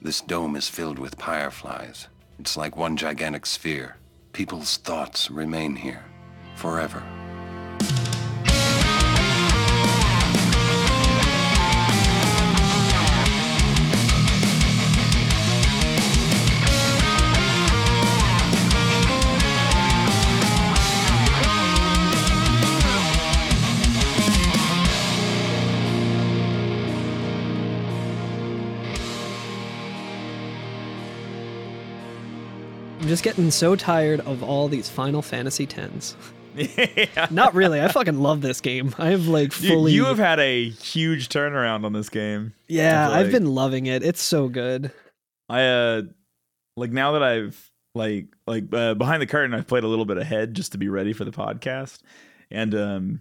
This dome is filled with fireflies. It's like one gigantic sphere. People's thoughts remain here forever. Just getting so tired of all these Final Fantasy X. yeah. Not really. I fucking love this game. I have like You- fully. You, have had a huge turnaround on this game. yeah, feel I've been loving it. It's so good. I uh like now that I've like like uh, behind the curtain I've played a little bit ahead just to be ready for the podcast. And um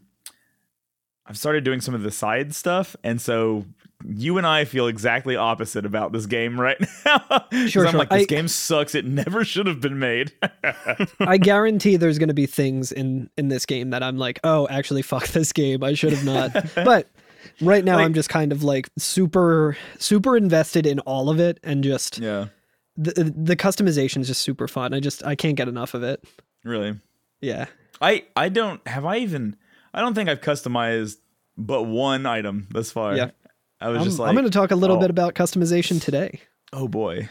I've started doing some of the side stuff and so you and I feel exactly opposite about this game right now. Sure, I'm sure. like this I- game sucks. It never should have been made. I guarantee there's going to be things in in this game that I'm like, oh, actually, fuck this game. I should have not. but right now, Like- I'm just kind of like super super invested in all of it, and just yeah, the the customization is just super fun. I just I can't get enough of it. really. Yeah. I I don't have I even I don't think I've customized but one item thus far. Yeah. I was I'm, just like I'm going to talk a little oh. bit about customization today. Oh boy.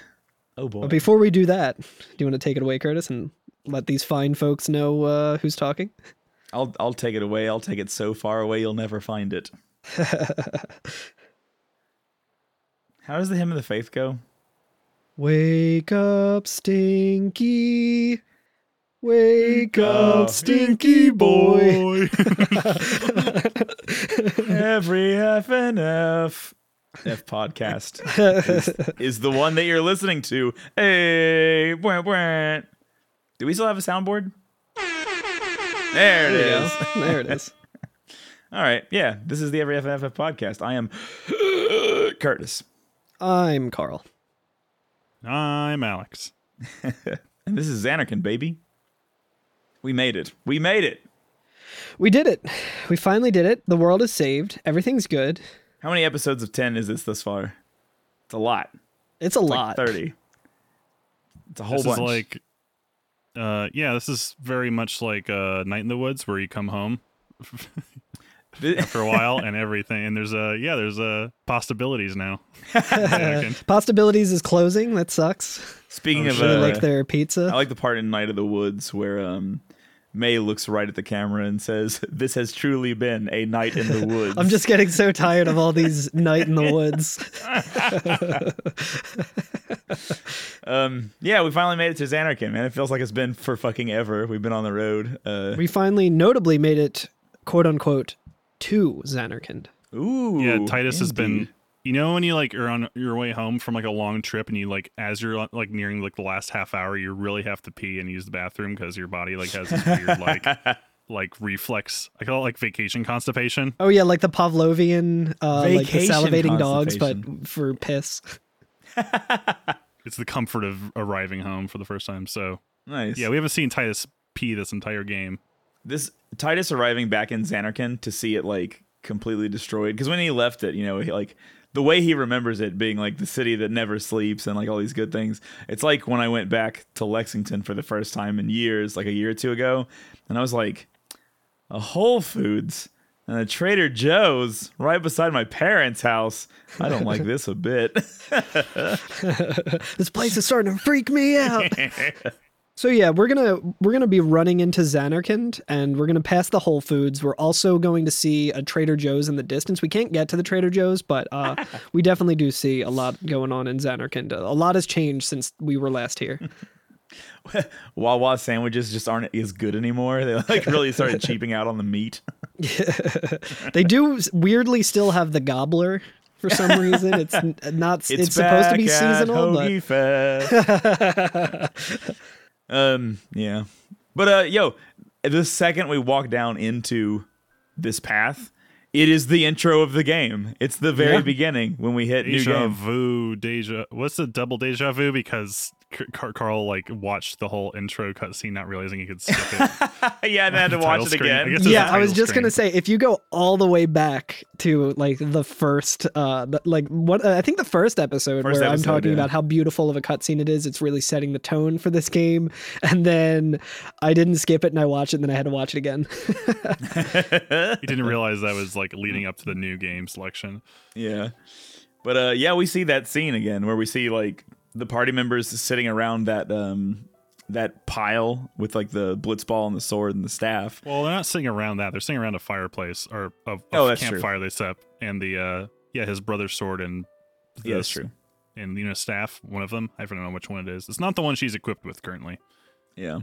Oh boy. But before we do that, do you want to take it away, Curtis, and let these fine folks know uh, who's talking? I'll I'll take it away. I'll take it so far away you'll never find it. How does the hymn of the faith go? Wake up, Stinky. Wake up, Stinky boy. Every F and F F podcast is, is the one that you're listening to. Hey, wah, wah. do we still have a soundboard? There it There is. There it is. All right, yeah, this is the Every FNF podcast. I am Curtis, I'm Carl. I'm Alex. and this is Zanarkand, baby. We made it. We made it. We did it. We finally did it. The world is saved. Everything's good. How many episodes of ten is this thus far? It's a lot. It's a It's lot. like thirty. It's a whole this bunch. is like, uh, yeah, this is very much like uh, Night in the Woods, where you come home after a while and everything, and there's a yeah, there's uh, possibilities now. Possibilities is closing. That sucks. Speaking Oh, of, shit. Uh, like their pizza. I like the part in Night of the Woods where um, May looks right at the camera and says, "This has truly been a night in the woods." I'm just getting so tired of all these night in the woods. um, yeah, we finally made it to Zanarkand, man. It feels like it's been for fucking ever. We've been on the road. Uh, We finally notably made it, quote unquote, to Zanarkand. ooh, Yeah, Tidus has been. Indeed. You know when you like are on your way home from like a long trip and you like as you're like nearing like the last half hour you really have to pee and use the bathroom because your body like has this weird like like reflex I call it like vacation constipation. Oh yeah, like the Pavlovian, uh, like the Vacation salivating dogs, but for piss. It's the comfort of arriving home for the first time. So nice. yeah, we haven't seen Tidus pee this entire game. this Tidus arriving back in Zanarkand to see it like completely destroyed because when he left it, you know, he, like the way he remembers it being like the city that never sleeps and like all these good things. It's like when I went back to Lexington for the first time in years, like a year or two ago, and I was like, a Whole Foods and a Trader Joe's right beside my parents' house. I don't like this a bit. This place is starting to freak me out. so yeah, we're gonna we're gonna be running into Zanarkand, and we're gonna pass the Whole Foods. We're also going to see a Trader Joe's in the distance. We can't get to the Trader Joe's, but uh, we definitely do see a lot going on in Zanarkand. A lot has changed since we were last here. Wawa sandwiches just aren't as good anymore. They like really started cheaping out on the meat. they do weirdly still have the gobbler for some reason. It's not. It's, supposed to be seasonal, but Hoagie Fest. Um, yeah, but uh, yo, the second we walk down into this path, it is the intro of the game. It's the very Yeah. beginning when we hit new Deja game. vu, deja. What's the double deja vu? Because Car- Carl like watched the whole intro cutscene, not realizing he could skip it. yeah, and I had to watch it screen. Again. guess- This yeah, I was title just gonna say if you go all the way back to like the first, uh, the- like what uh, I think the first episode First where I'm talking yeah. about how beautiful of a cutscene it is. It's really setting the tone for this game, and then I didn't skip it and I watched it, and then I had to watch it again. He didn't realize that was like leading up to the new game selection. Yeah. But uh yeah, we see that scene again where we see like the party members sitting around that um that pile with like the blitzball and the sword and the staff. Well, they're not sitting around that; they're sitting around a fireplace or a, a Oh, that's true. campfire they set up, and the uh, yeah, his brother's sword and Yeah, that's true. and you know staff. One of them, I don't know which one it is. It's not the one she's equipped with currently. Yeah.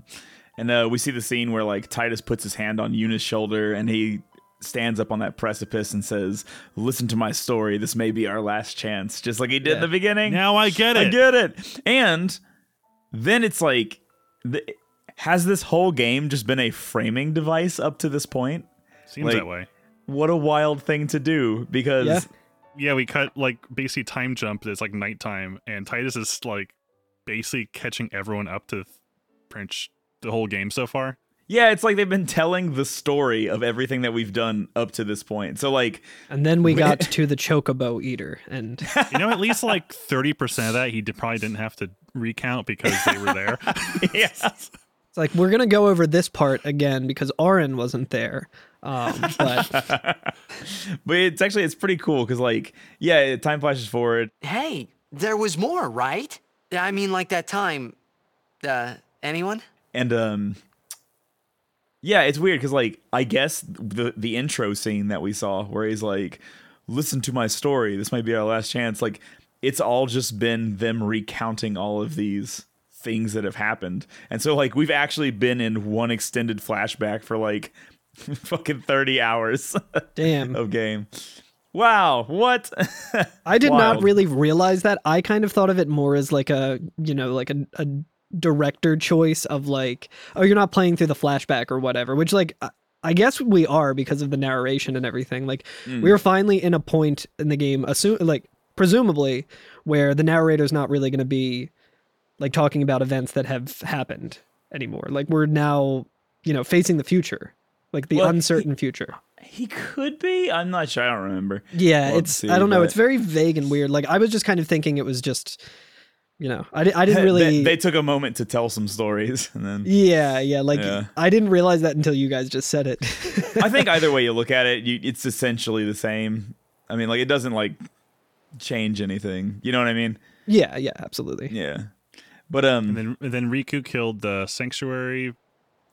And uh we see the scene where like Tidus puts his hand on Yuna's shoulder and he stands up on that precipice and says, "Listen to my story. This may be our last chance." Just like he did in the beginning. Now I get it. I get it. And then it's like, the, has this whole game just been a framing device up to this point? Seems like- that way. What a wild thing to do because Yeah. Yeah, we cut like basically time jump. It's like nighttime, and Tidus is like basically catching everyone up to pretty much the whole game so far. Yeah, it's like they've been telling the story of everything that we've done up to this point. So like, And then we got to the chocobo eater, and You know, at least like thirty percent of that he probably didn't have to recount because they were there. yeah, it's like we're gonna go over this part again because Auron wasn't there. Um, but but it's actually it's pretty cool because like, yeah, time flashes forward. Hey, there was more, right? I mean, like that time. Uh, anyone? and um yeah it's weird because like i guess the the intro scene that we saw where he's like listen to my story. This might be our last chance. Like it's all just been them recounting all of these things that have happened. And so like we've actually been in one extended flashback for like fucking 30 hours damn, of game. Wow what? I did not really realize that. I kind of thought of it more as like a, you know, like a, a director choice of like, oh, you're not playing through the flashback or whatever, which like I- guess we are because of the narration and everything. Like we mm. were finally in a point in the game, assume like presumably where the narrator's not really going to be like talking about events that have happened anymore. Like we're now, you know, facing the future, like the Well, he- uncertain future. he could be i'm not sure i don't remember Yeah, it's see, I don't know. but- It's very vague and weird. Like I was just kind of thinking it was just, you know, I, I didn't They- really. they, took a moment to tell some stories and then yeah, yeah. Like Yeah. I didn't realize that until you guys just said it. I think either way you look at it, you, it's essentially the same. I mean, like it doesn't like change anything. You know what I mean? yeah, yeah, absolutely. Yeah. But um, And then, and then Rikku killed the sanctuary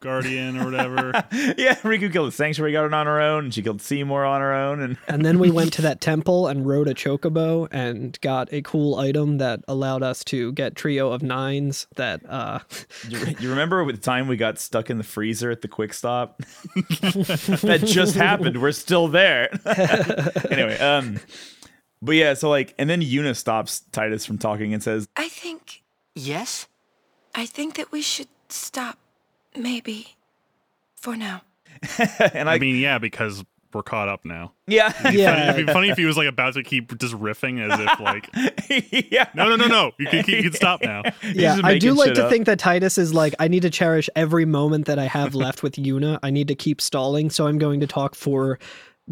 guardian or whatever. yeah, Rikku killed the sanctuary guard on her own, and she killed Seymour on her own, and And then we went to that temple and rode a chocobo and got a cool item that allowed us to get trio of nines. That uh, you, you remember the time we got stuck in the freezer at the quick stop? that just happened. We're still there. anyway, um, but yeah, so like, and then Yuna stops Tidus from talking and says, I think Yes? I think that we should stop maybe for now. and I, I mean, yeah, because we're caught up now. yeah, yeah, It'd be funny if he was like about to keep just riffing as if like, yeah, no, no, no, no, you can, you can stop now. yeah. I do like to up. think that Tidus is like, I need to cherish every moment that I have left with Yuna. I need to keep stalling, so I'm going to talk for.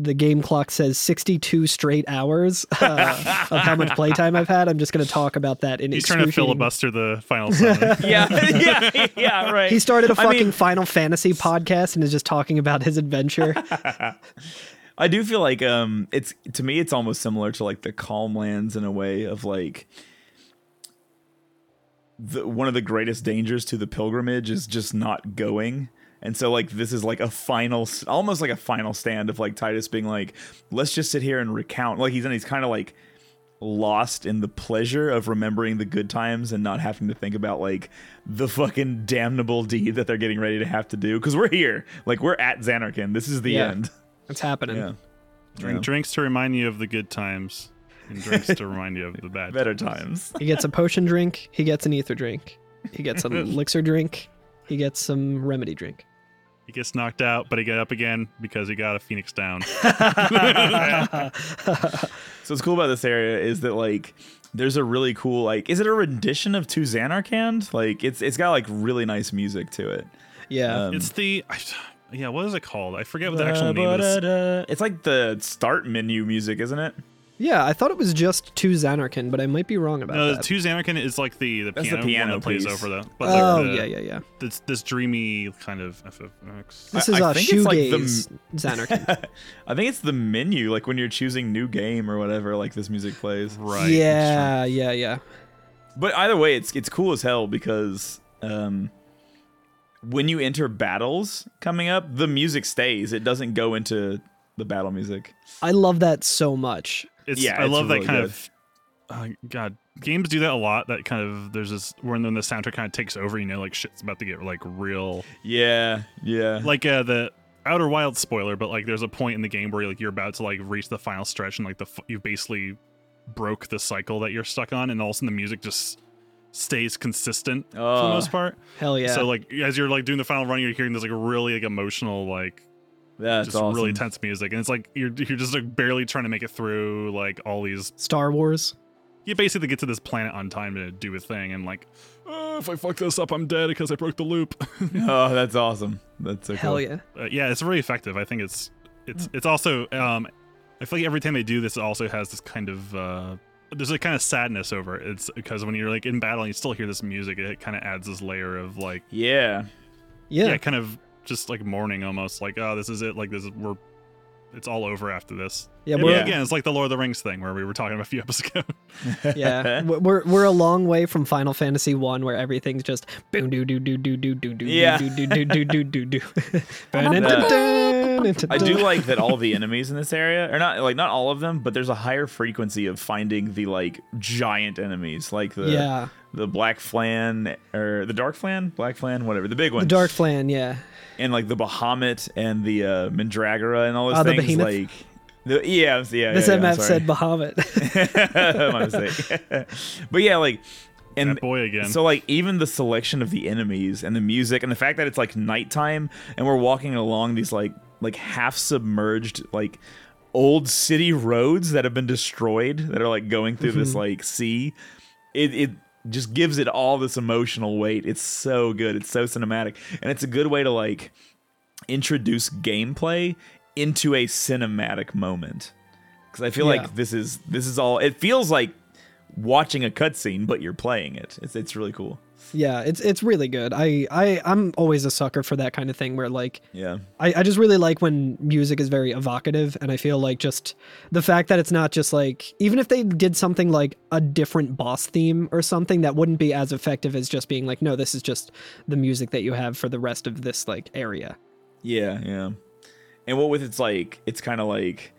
The game clock says 62 straight hours uh, of how much playtime I've had. I'm just going to talk about that in He's trying to filibuster the final seven. yeah, yeah, yeah, right. He started a fucking mean- Final Fantasy podcast and is just talking about his adventure. I do feel like um it's to me it's almost similar to like the calm lands in a way of like the one of the greatest dangers to the pilgrimage is just not going. And so like this is like a final almost like a final stand of like Tidus being like let's just sit here and recount like he's and he's kind of like lost in the pleasure of remembering the good times and not having to think about like the fucking damnable deed that they're getting ready to have to do because we're here like we're at Zanarkand this is the Yeah. end It's happening. yeah Drink, Yeah. Drinks to remind you of the good times, and drinks to remind you of the bad. better times. He gets a potion drink. He gets an ether drink. He gets an elixir drink. He gets some remedy drink. He gets knocked out, but he get up again because he got a phoenix down. So what's cool about this area is that like there's a really cool like is it a rendition of To Zanarkand? Like it's it's got like really nice music to it. Yeah. Um, it's the I, yeah, what is it called? I forget what the actual name is. It's like the start menu music, isn't it? Yeah, I thought it was just To Zanarkand, but I might be wrong about No, the that. To Zanarkand is like the the That's the piano, piano one that plays over the. But oh, the, yeah, yeah, yeah. This this dreamy kind of FFX. This I- is I a think it's like the Zanarkand. I think it's the menu, like when you're choosing new game or whatever, like this music plays. Right. yeah, yeah, yeah. But either way, it's it's cool as hell because um, when you enter battles coming up, the music stays. It doesn't go into the battle music. I love that so much. It's, Yeah, I it's love that kind good. of. Uh, God, games do that a lot. That kind of there's this when when the soundtrack kind of takes over. You know, like shit's about to get like real. Yeah, yeah. Like uh, the Outer Wild spoiler, but like there's a point in the game where like you're about to like reach the final stretch and like the f- you basically broke the cycle that you're stuck on, and all of a sudden the music just stays consistent for the Oh. most part. Hell yeah. So like as you're like doing the final run, you're hearing this like really like emotional like That's just awesome. really tense music, and it's like you're you're just like barely trying to make it through like all these. Star Wars. You basically get to this planet on time to do a thing, and like, oh, if I fuck this up, I'm dead because I broke the loop. oh, that's awesome. That's so Hell cool. yeah. uh, yeah, it's really effective. I think it's it's it's also um, I feel like every time they do this, it also has this kind of uh, there's a kind of sadness over it. It's because when you're like in battle and you still hear this music, it kind of adds this layer of like Yeah. Yeah. yeah, kind of just like mourning almost like oh this is it like this is we're it's all over after this. Yeah, I we're- mean, again, it's like the Lord of the Rings thing where we were talking about a few episodes ago. yeah, we're we're a long way from Final Fantasy One, where everything's just boom doo doo doo doo doo doo doo Yeah. doo doo doo doo doo doo doo. I do like that all the enemies in this area are not like not all of them, but there's a higher frequency of finding the like giant enemies, like the Yeah. the black flan or the dark flan, black flan, whatever, the big one, the Dark Flan. Yeah, and like the Bahamut and the uh, Mandragora and all those the things. behemoth? Like, the, yeah, yeah. this yeah, yeah, MF I'm said Bahamut. My mistake. but yeah, like, and That boy again. So like even the selection of the enemies and the music and the fact that it's like nighttime and we're walking along these like like half submerged like old city roads that have been destroyed that are like going through this like sea. It it just gives it all this emotional weight. It's so good. It's so cinematic. And it's a good way to like introduce gameplay into a cinematic moment. Cuz I feel Yeah. like this is this is all it feels like watching a cutscene but you're playing it. It's it's really cool. Yeah, it's it's really good. I I I'm always a sucker for that kind of thing where like Yeah. I, I just really like when music is very evocative and I feel like just the fact that it's not just like even if they did something like a different boss theme or something that wouldn't be as effective as just being like no this is just the music that you have for the rest of this like area Yeah, yeah. And what with it's like it's kind of like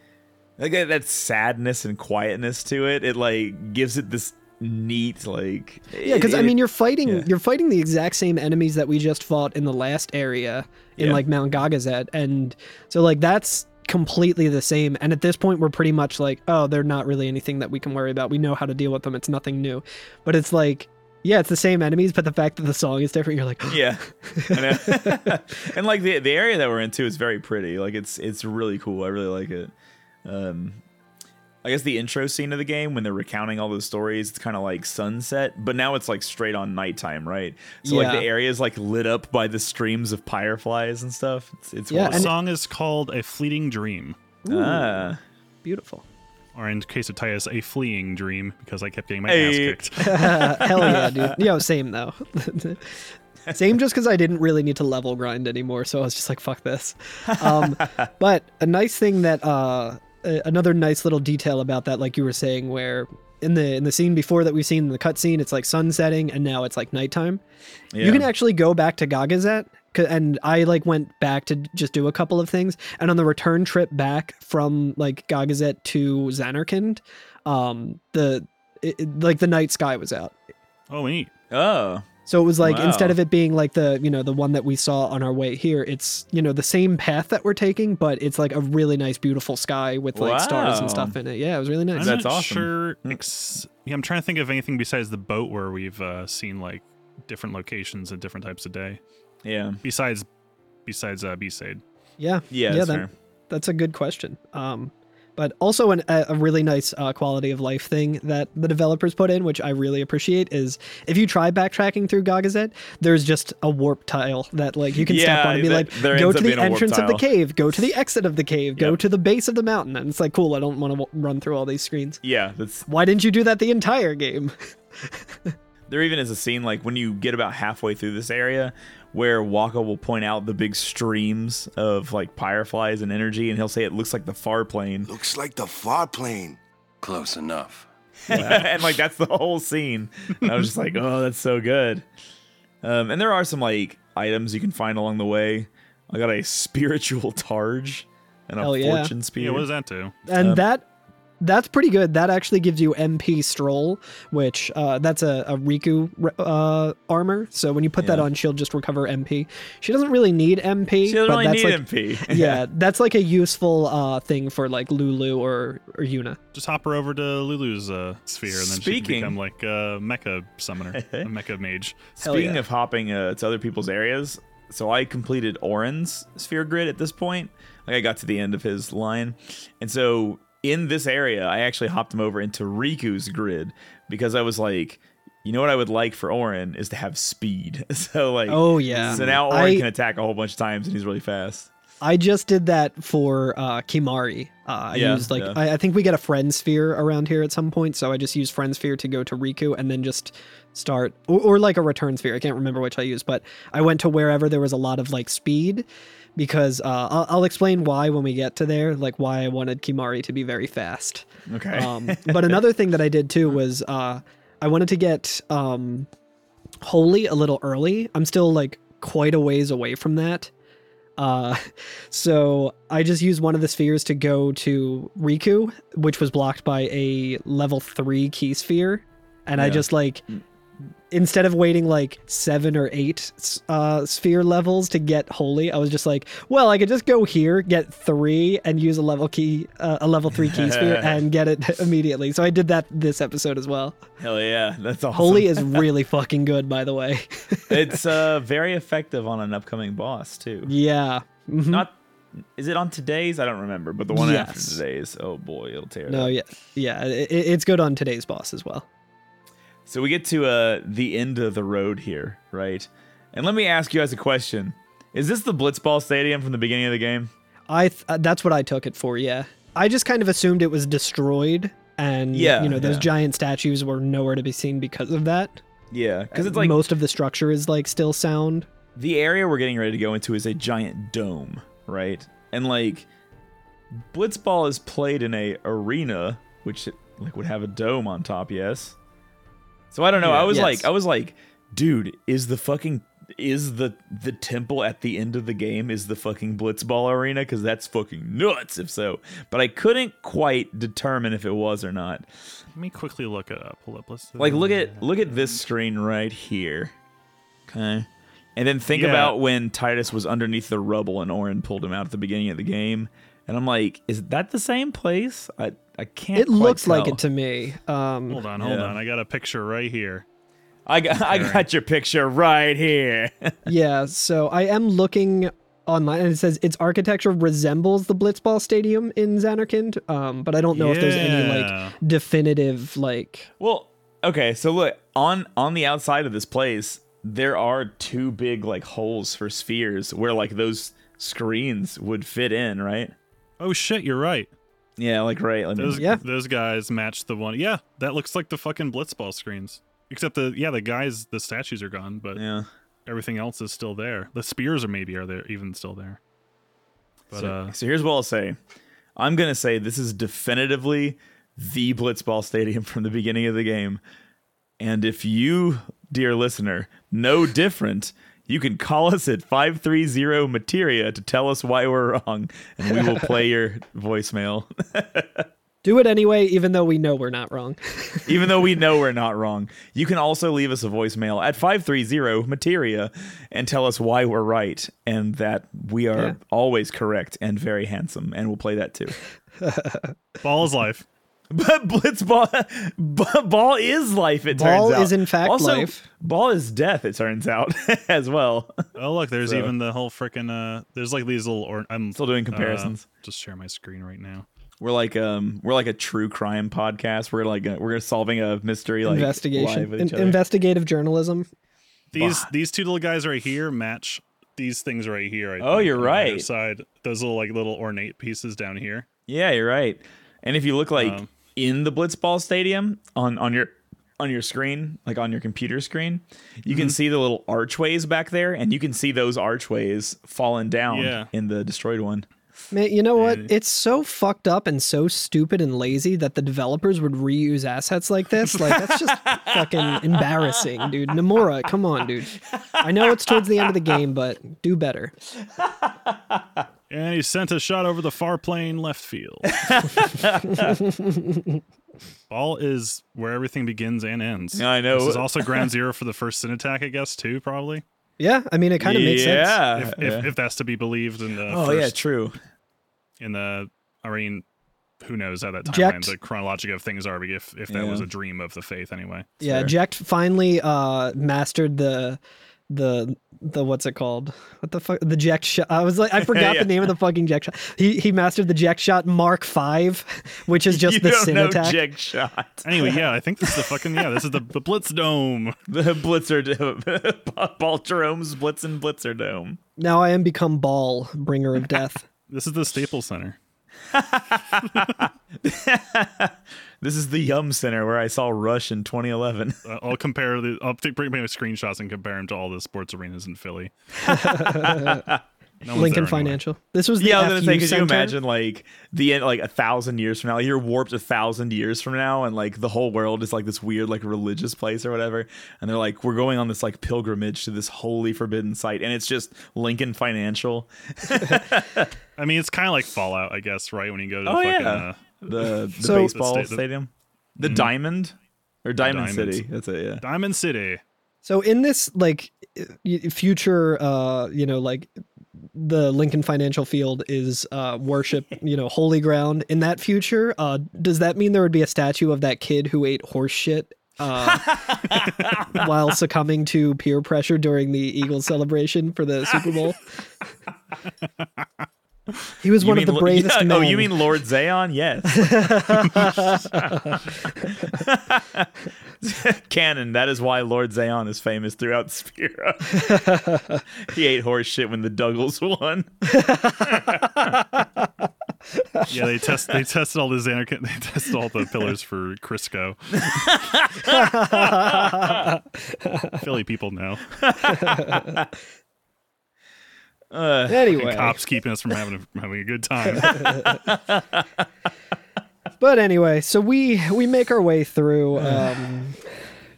like that, that sadness and quietness to it. It like gives it this neat like yeah because i mean you're fighting yeah. you're fighting the exact same enemies that we just fought in the last area in Yeah. like mount gagazet and so like that's completely the same and at this point we're pretty much like oh they're not really anything that we can worry about we know how to deal with them it's nothing new but it's like yeah it's the same enemies but the fact that the song is different you're like Yeah, and like the the area that we're into is very pretty. Like it's it's really cool. I really like it. Um, I guess the intro scene of the game when they're recounting all those stories, it's kind of like sunset, but now it's like straight on nighttime, right? So like the area is like lit up by the streams of fireflies and stuff. It's it's Yeah, the song is called "A Fleeting Dream," ah. beautiful or in case of Tidus, "A Fleeing Dream," because I kept getting my Hey. ass kicked. hell yeah dude yo same though same just because i didn't really need to level grind anymore so i was just like fuck this um, but a nice thing that uh a- another nice little detail about that like you were saying where in the in the scene before that we've seen in the cutscene it's like sun setting and now it's like nighttime. You can actually go back to Gagazet and I like went back to just do a couple of things. And on the return trip back from like Gagazet to Zanarkand um the it, it- like the night sky was out. Oh, neat. Oh, so it was like instead of it being like the you know the one that we saw on our way here, it's you know the same path that we're taking, but it's like a really nice, beautiful sky with like stars and stuff in it. Yeah, it was really nice. I'm That's not awesome. sure. Ex- yeah, I'm trying to think of anything besides the boat where we've uh, seen like different locations and different types of day. yeah. Besides besides uh, Besaid? Yeah, Yeah, yeah, that's that, that's a good question. Um, but also an, a, really nice uh, quality of life thing that the developers put in, which I really appreciate, is if you try backtracking through Gagazet, there's just a warp tile that like you can step on and be that- like, go to the being a warp entrance of the cave, go to the exit of the cave, go Yep. to the base of the mountain, and it's like cool. I don't want to w- run through all these screens. Yeah, that's Why didn't you do that the entire game? there even is a scene like when you get about halfway through this area where Wakka will point out the big streams of like fireflies and energy and he'll say it looks like the far plane. Looks like the far plane. Close enough. and like that's the whole scene. And I was just like, oh, that's so good. Um, and there are some like items you can find along the way. I got a spiritual targe and a Hell yeah. fortune spear. Yeah, what does that do? and Um, that that's pretty good. That actually gives you MP Stroll, which uh, that's a, a Rikku uh, armor. So when you put that on, she'll just recover MP. She doesn't really need MP, She doesn't but really that's need like MP. yeah, that's like a useful uh, thing for like Lulu or or Yuna. Just hop her over to Lulu's uh, sphere, and then she can become like a mecha summoner, a mecha mage. Hell Speaking yeah. of hopping uh, to other people's areas, so I completed Auron's sphere grid at this point. Like I got to the end of his line, and so in this area, I actually hopped him over into Rikku's grid because I was like, you know what I would like for Auron is to have speed. So like, Oh, yeah. So now Auron I- can attack a whole bunch of times and he's really fast. I just did that for uh, Kimahri. Uh, I Yeah, used like yeah. I, I think we get a friend sphere around here at some point, so I just used friend sphere to go to Rikku and then just start or, or like a return sphere. I can't remember which I used, but I went to wherever there was a lot of like speed because uh, I'll, I'll explain why when we get to there, like why I wanted Kimahri to be very fast. Okay. Um, but another thing that I did too was uh, I wanted to get um, Holy a little early. I'm still like quite a ways away from that. Uh, so I just used one of the spheres to go to Rikku, which was blocked by a level three key sphere. And I just like, instead of waiting like seven or eight uh, sphere levels to get holy, I was just like, well, I could just go here, get three, and use a level key, uh, a level three key sphere, and get it immediately. So I did that this episode as well. Hell yeah, that's awesome. Holy is really fucking good, by the way. it's uh, very effective on an upcoming boss too. yeah. Mhm. Not. Is it on today's? I don't remember, but the one after Yes. today's. Oh boy, it'll tear. it No, up. yeah, yeah, it, it's good on today's boss as well. So we get to uh, the end of the road here, right? And let me ask you guys a question: Is this the Blitzball Stadium from the beginning of the game? I th- uh, that's what I took it for. Yeah, I just kind of assumed it was destroyed, and Yeah, you know those yeah. giant statues were nowhere to be seen because of that. Yeah, because it's like most of the structure is like still sound. the area we're getting ready to go into is a giant dome, right? And like Blitzball is played in a arena, which like would have a dome on top. Yes. So I don't know. I was Yes. like, I was like, dude, is the fucking is the the temple at the end of the game is the fucking Blitzball arena? Because that's fucking nuts. If so, but I couldn't quite determine if it was or not. Let me quickly look it up. Pull up. Let's Like look at look at this screen right here. Okay. And then think Yeah. about when Tidus was underneath the rubble and Auron pulled him out at the beginning of the game. And I'm like, is that the same place? I I can't. It quite looks like it to me. Um, Hold on, hold Yeah. on. I got a picture right here. I got I got your picture right here. yeah, so I am looking online, and it says its architecture resembles the Blitzball Stadium in Zanarkand, um, but I don't know if there's any like definitive like. well, okay, so look on on the outside of this place, there are two big like holes for spheres where like those screens would fit in, right? Oh shit, you're right. Yeah, like right. Let me- Those Yeah. those guys match the one. Yeah, that looks like the fucking blitzball screens. Except the yeah, the guys, the statues are gone, but yeah. everything else is still there. The spears are maybe are there even still there. But so, uh, so here's what I'll say. I'm gonna say this is definitively the Blitzball Stadium from the beginning of the game. And if you, dear listener, know different, you can call us at 530 Materia to tell us why we're wrong, and we will play your voicemail. Do it anyway, even though we know we're not wrong. Even though we know we're not wrong. You can also leave us a voicemail at 530 Materia and tell us why we're right and that we are Yeah. always correct and very handsome. And we'll play that too. Ball's life. But Blitzball b- ball is life. It Ball turns out is in fact also, life. Ball is death. It turns out as well. Oh look, there's So- even the whole freaking uh. There's like these little. Or I'm Still doing uh, comparisons. just share my screen right now. We're like um we're like a true crime podcast. We're like uh we're solving a mystery like live Investigation, with In- each other. investigative journalism. These these two little guys right here match these things right here. I Oh, think, you're on the other right. Side those little like little ornate pieces down here. Yeah, you're right. And if you look like Um, in the Blitzball Stadium on on your on your screen, like on your computer screen, you Mm-hmm. can see the little archways back there, and you can see those archways falling down Yeah. in the destroyed one. Man, you know what? And- It's so fucked up and so stupid and lazy that the developers would reuse assets like this. Like that's just fucking embarrassing, dude. Nomura, come on, dude. I know it's towards the end of the game, but do better. And he sent a shot over the far plane left field. Ball is where everything begins and ends. I know. This is also ground zero for the first sin attack, I guess, too, probably. Yeah, I mean, it kind of makes sense. yeah. If, if, if that's to be believed in the oh first, yeah, true. in the I mean, who knows how that timeline, Jecht- the chronology of things are, if if that was a dream of the faith anyway. Yeah, Fair. Jecht finally uh mastered the the the what's it called? What the fuck? The Jecht shot. I was like, I forgot Yeah. the name of the fucking Jecht shot. He he mastered the Jecht shot Mark Five, which is just you the don't sin know attack. Jig shot. Anyway, yeah, I think this is the fucking yeah, this is the, the Blitz Dome. The Blitzer dome Ball Jerome's Blitzen Blitzer Dome. Now I am become Ball, bringer of death. This is the Staples Center. This is the Yum Center where I saw Rush in 2011. Uh, I'll compare the. I'll take bring my screenshots and compare them to all the sports arenas in Philly. No Lincoln there anymore. Financial. This was the yeah, I was gonna say, could you imagine like the end, like a thousand years from now? You're warped a thousand years from now, and like the whole world is like this weird, like religious place or whatever. And they're like, we're going on this like pilgrimage to this holy forbidden site, and it's just Lincoln Financial. I mean, it's kind of like Fallout, I guess, right? When you go to Oh fucking, yeah, uh, the the So- baseball The sta- the- stadium, the Diamond or Diamond Diamonds. City. That's it. Yeah. Diamond City. So in this like future, uh, you know, like the Lincoln Financial Field is uh, worship, you know, holy ground. In that future, uh, does that mean there would be a statue of that kid who ate horse shit? Uh, while succumbing to peer pressure during the Eagles celebration for the Super Bowl, he was You one of the Lo- bravest yeah, men. Oh, you mean Lord Zaon? Yes. Canon. That is why Lord Zaon is famous throughout Spira. he ate horse shit when the Douglas won. Yeah, they test they tested all the Xanarkin, they tested all the pillars for Crisco. Philly people know. Anyway, Cops keeping us from having a, having a good time. But anyway, so we we make our way through, um,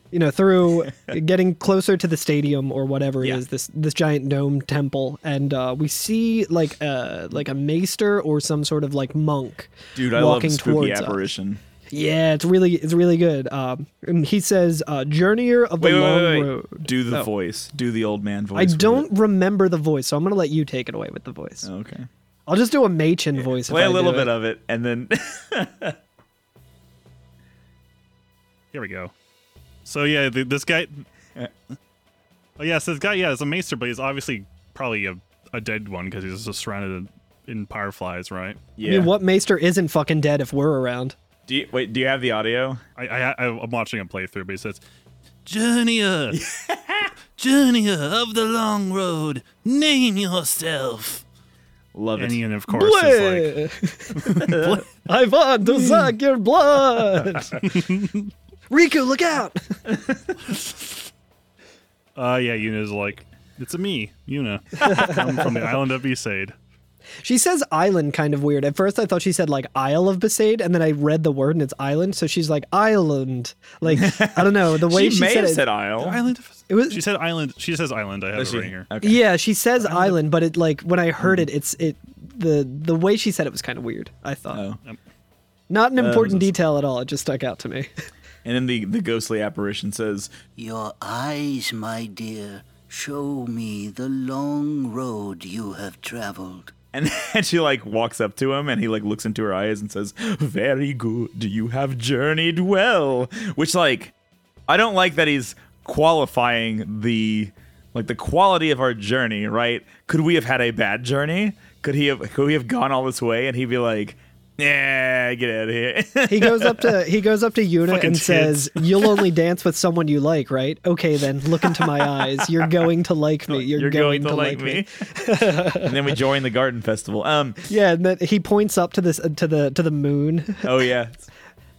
you know, through getting closer to the stadium or whatever Yeah. it is this this giant dome temple, and uh, we see like a like a maester or some sort of like monk. Dude, I walking love spooky towards us. Apparition. Yeah, it's really it's really good. Um, and he says, uh, "Journeyer of the Wait, wait, long wait, wait. road." Do the Oh. voice. Do the old man voice. I don't it. remember the voice, so I'm gonna let you take it away with the voice. Okay. I'll just do a Maechen voice. if Play I a do little it. bit of it, and then Here we go. So yeah, th this guy. Oh yeah, so this guy, yeah, is a maester, but he's obviously probably a, a dead one because he's just surrounded in, in fireflies, right? yeah. I mean, what maester isn't fucking dead if we're around? Do you, wait? Do you have the audio? I, I I'm watching a playthrough, but he says, "Journeyer, journeyer of the long road, name yourself." Love And it. Ian, of course, is like, I want to suck your blood. Rikku, look out! uh, yeah, Yuna's like, "It's a me, Yuna, from, from the island of Besaid." She says island kind of weird. At first, I thought she said like Isle of Besaid, and then I read the word and it's island. So she's like island. Like I don't know the way she she, may said have it. said Isle. Island. Of, It was- She said island. She says island. I have Does it she? right here. Okay. yeah, she says island, but it like when I heard hmm. it, it's it the the way she said it was kind of weird. I thought Oh. not an important was- detail at all. It just stuck out to me. And then the, the ghostly apparition says, Your eyes, my dear, show me the long road you have traveled. And then she like walks up to him and he like looks into her eyes and says, Very good. You have journeyed well. Which like I don't like that he's qualifying the like the quality of our journey, right? Could we have had a bad journey? Could he have could we have gone all this way and he'd be like, Yeah, get out of here. He goes up to he goes up to Yuna Fucking and kids. says, "You'll only dance with someone you like, right? Okay, then look into my eyes. You're going to like me. You're, going, to like me." and then we join the garden festival. Um Yeah, and then he points up to this to the to the moon. oh yeah.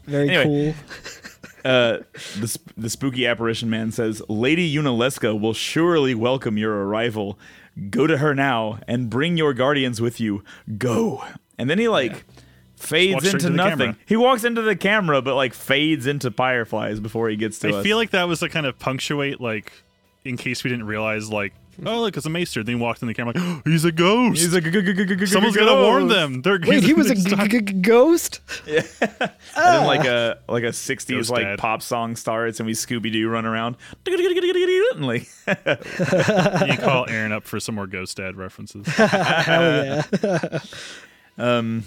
Very Anyway. cool. uh, the, sp- the spooky apparition man says, Lady Yunalesca will surely welcome your arrival. Go to her now and bring your guardians with you. Go. And then he like fades Walks into nothing. camera. He walks into the camera, but like fades into fireflies before he gets to I us. feel like that was to kind of punctuate, like, in case we didn't realize, like, oh look, it's a maester. Then he walked in the camera, like, he's a ghost. He's like, Someone's gonna warn them. They're Wait, he was a he's- g- g- ghost. And then like a like a '60s like dad. pop song starts, and we Scooby Doo run around, and like you call Aaron up for some more Ghost Dad references. Hell yeah. um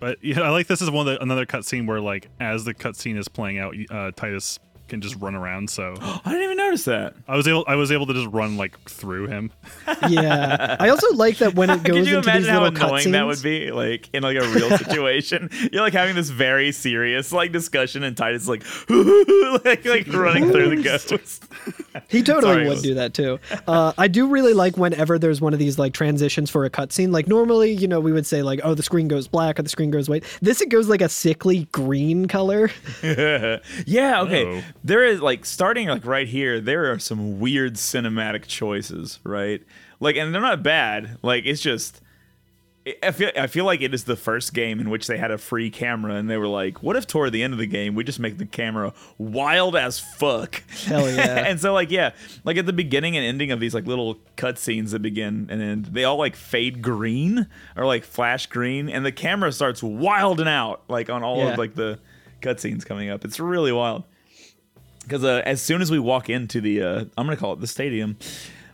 But yeah, I like this is one of the, another cutscene where like as the cutscene is playing out, uh, Tidus can just run around. So I didn't even notice that. I was able I was able to just run like through him. yeah. I also like that when it goes Could you into imagine these how little annoying that would be? Like in like a real situation, you're like having this very serious like discussion, and Tidus is like like like running through the ghosts. He totally Sorry, would was- do that too. Uh, I do really like whenever there's one of these like transitions for a cutscene. Like normally, you know, we would say like, "Oh, the screen goes black or the screen goes white." This it goes like a sickly green color. yeah, okay. Oh. There is like starting like right here. There are some weird cinematic choices, right? Like, and they're not bad. Like, it's just. I feel I feel like it is the first game in which they had a free camera, and they were like, "What if toward the end of the game we just make the camera wild as fuck?" Hell yeah. and so like yeah, like at the beginning and ending of these like little cutscenes that begin and end, they all like fade green or like flash green, and the camera starts wilding out like on all Yeah. of like the cutscenes coming up. It's really wild because uh, as soon as we walk into the, uh, I'm gonna call it the stadium.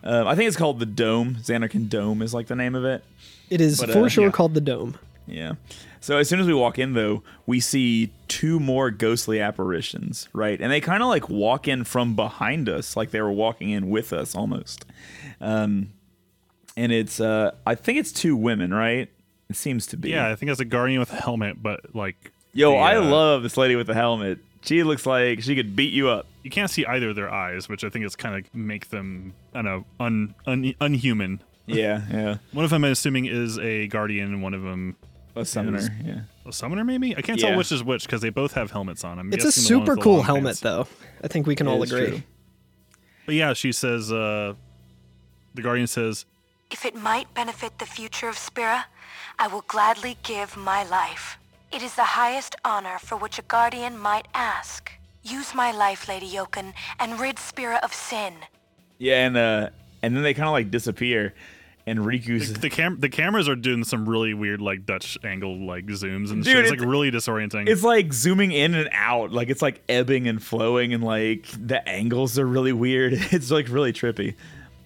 Uh, I think it's called the Dome. Zanarkand Dome is like the name of it. It is But, uh, for sure yeah. called the Dome. Yeah. So as soon as we walk in, though, we see two more ghostly apparitions, right? And they kind of like walk in from behind us, like they were walking in with us almost. Um, and it's, uh, I think it's two women, right? It seems to be. Yeah, I think it's a guardian with a helmet, but like Yo, the, I uh, love this lady with the helmet. She looks like she could beat you up. you can't see either of their eyes, which I think is kind of make them I don't know un, un unhuman. Yeah, yeah. One of them, I'm assuming, is a guardian, and one of them A summoner. Is- Yeah. a summoner. Maybe I can't Yeah. tell which is which because they both have helmets on. I'm It's a guessing the one super cool helmet, pants. though. I think we can all agree. true. But yeah, she says. uh The guardian says, If it might benefit the future of Spira, I will gladly give my life. It is the highest honor for which a guardian might ask. Use my life, Lady Yocun, and rid Spira of sin. Yeah, and uh, and then they kind of like disappear, and Rikku's the cam the cameras are doing some really weird like Dutch angle like zooms and Dude, shit. It's it- like really disorienting. It's like zooming in and out, like it's like ebbing and flowing, and like the angles are really weird. It's like really trippy.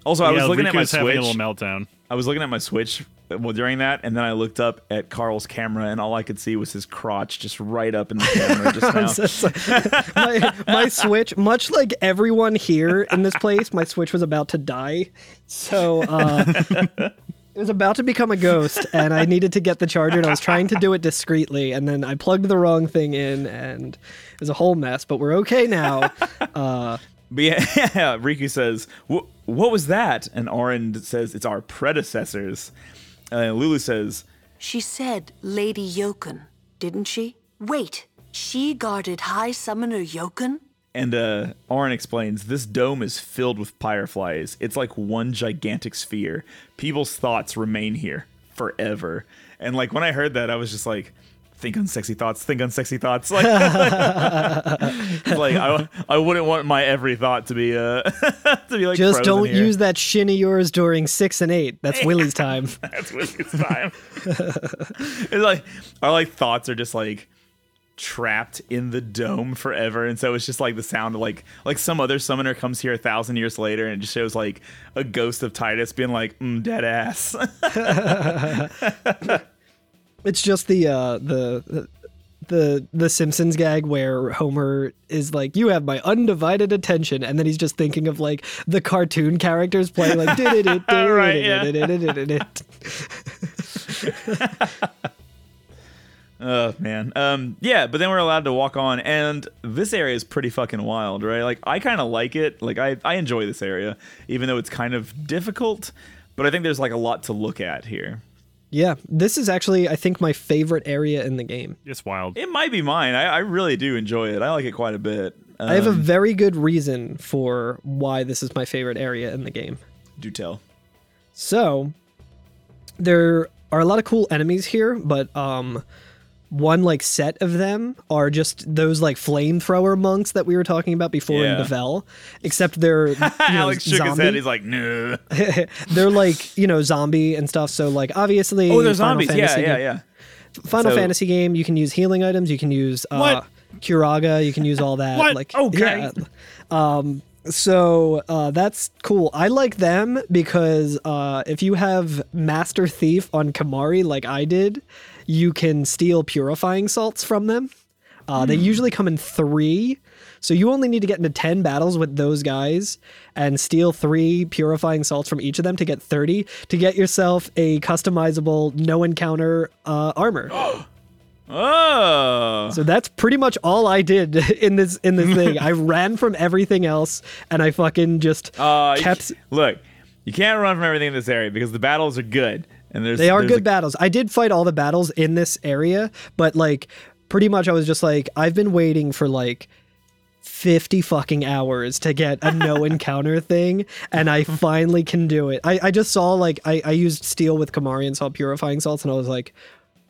Also, I yeah, was looking at my having a Switch. little meltdown. I was looking at my Switch well, during that, and then I looked up at Carl's camera, and all I could see was his crotch just right up in the camera just now. my, my Switch, much like everyone here in this place, my Switch was about to die. So uh, it was about to become a ghost, and I needed to get the charger, and I was trying to do it discreetly, and then I plugged the wrong thing in, and it was a whole mess. But we're okay now. Uh, But yeah, Rikku says, "Wh- "What was that?" And Auron says, "It's our predecessors." Uh, Lulu says, She said Lady Yocun, didn't she? Wait, she guarded High Summoner Yocun? And uh, Auron explains this dome is filled with fireflies. It's like one gigantic sphere. People's thoughts remain here forever. And like when I heard that, I was just like, think on sexy thoughts, think on sexy thoughts. Like, like I, I wouldn't want my every thought to be uh to be like just don't here. use that shin of yours during six and eight. That's Willie's time. That's Willie's time. it's like our like thoughts are just like trapped in the dome forever and so it's just like the sound of like like some other summoner comes here a thousand years later and it just shows like a ghost of tidus being like mm, dead ass It's just the uh the the the Simpsons gag where Homer is like, "You have my undivided attention," and then he's just thinking of like the cartoon characters playing like. Right, yeah. Oh man, um, yeah, but then we're allowed to walk on, and this area is pretty fucking wild, right? Like I kind of like it, like I I enjoy this area, even though it's kind of difficult. But I think there's like a lot to look at here. Yeah, this is actually I think my favorite area in the game. It's wild. It might be mine. I, I really do enjoy it. I like it quite a bit. Um, I have a very good reason for why this is my favorite area in the game. do tell. So, there are a lot of cool enemies here, but um one like set of them are just those like flamethrower monks that we were talking about before Yeah. in Bevelle, except they're you know, Alex shook his head. He's like, no. they're like you know zombie and stuff. So like obviously, Oh, there's Final zombies. Yeah, Fantasy yeah, game- yeah. Final So- Fantasy game, you can use healing items, you can use uh, What? Curaga, you can use all that. What? Like Okay. yeah. Um, so uh, that's cool. I like them because uh, if you have Master Thief on Kimahri, like I did, you can steal purifying salts from them. Uh, They usually come in three. So you only need to get into 10 battles with those guys and steal three purifying salts from each of them to get 30 to get yourself a customizable no encounter uh, armor. Oh. So that's pretty much all I did in this in this thing. I ran from everything else and I fucking just Uh, kept ca- look, you can't run from everything in this area because the battles are good, and there's They are there's good a- battles. I did fight all the battles in this area, but like pretty much I was just like I've been waiting for like 50 fucking hours to get a no encounter thing and I finally can do it. I, I just saw like I, I used steal with Kimahri and saw purifying salts and I was like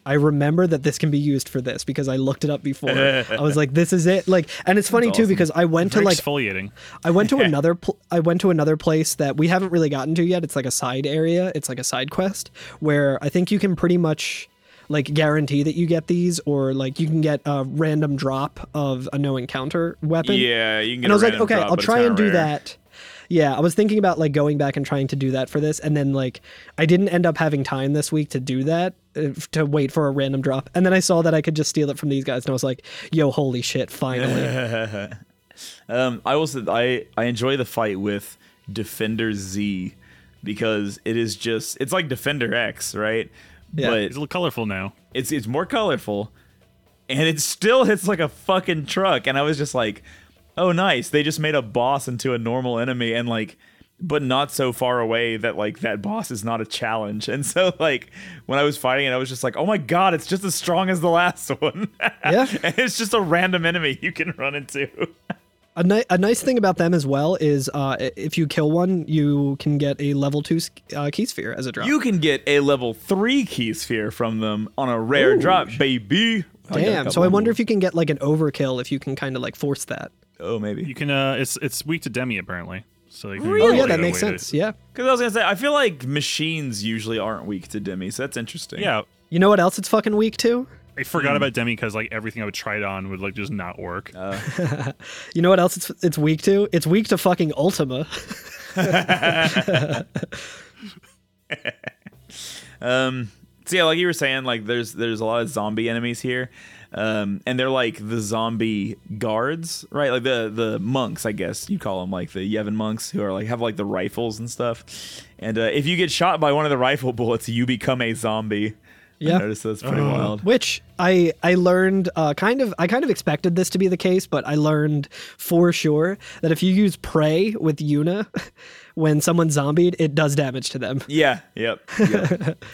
I remember that this can be used for this because I looked it up before. I was like, "This is it!" Like, and it's funny too awesome. because I went to like exfoliating. I went to another pl- I went to another place that we haven't really gotten to yet. It's like a side area. It's like a side quest where I think you can pretty much like guarantee that you get these or like you can get a random drop of a no encounter weapon. Yeah, you can get. And I was like, okay, I'll try kinda and do rare. that. Yeah, I was thinking about like going back and trying to do that for this and then like I didn't end up having time this week to do that uh, to wait for a random drop. And then I saw that I could just steal it from these guys and I was like, "Yo, holy shit, finally." Um, I also I I enjoy the fight with Defender Z because it is just it's like Defender X, right? Yeah. But It's a little colorful now. it's it's more colorful and it still hits like a fucking truck and i was just like oh nice they just made a boss into a normal enemy and like but not so far away that like that boss is not a challenge and so like when i was fighting it i was just like oh my god it's just as strong as the last one Yeah. and it's just a random enemy you can run into A, ni- a nice thing about them as well is uh, if you kill one, you can get a level two uh, key sphere as a drop. you can get a level 3 key sphere from them on a rare Ooh. drop baby I Damn. So I wonder them. if you can get like an overkill if you can kind of like force that. Oh maybe You can. uh It's it's weak to Demi apparently. So you can Oh yeah, that makes way to- sense. Yeah. Because I was gonna say, I feel like machines usually aren't weak to Demi, so that's interesting. Yeah, You know what else it's fucking weak to? I forgot about Demi because like everything I would try it on would like just not work. You know what else it's it's weak to? It's weak to fucking Ultima. Um. So yeah, like you were saying, like there's there's a lot of zombie enemies here, um, and they're like the zombie guards, right? Like the the monks, I guess you call them, like the Yevon monks who are like have like the rifles and stuff. And uh, if you get shot by one of the rifle bullets, you become a zombie. Yeah. I noticed that's pretty wild. Which I I learned uh, kind of I kind of expected this to be the case, but I learned for sure that if you use pray with Yuna, when someone's zombied, it does damage to them. Yeah. Yep. yep.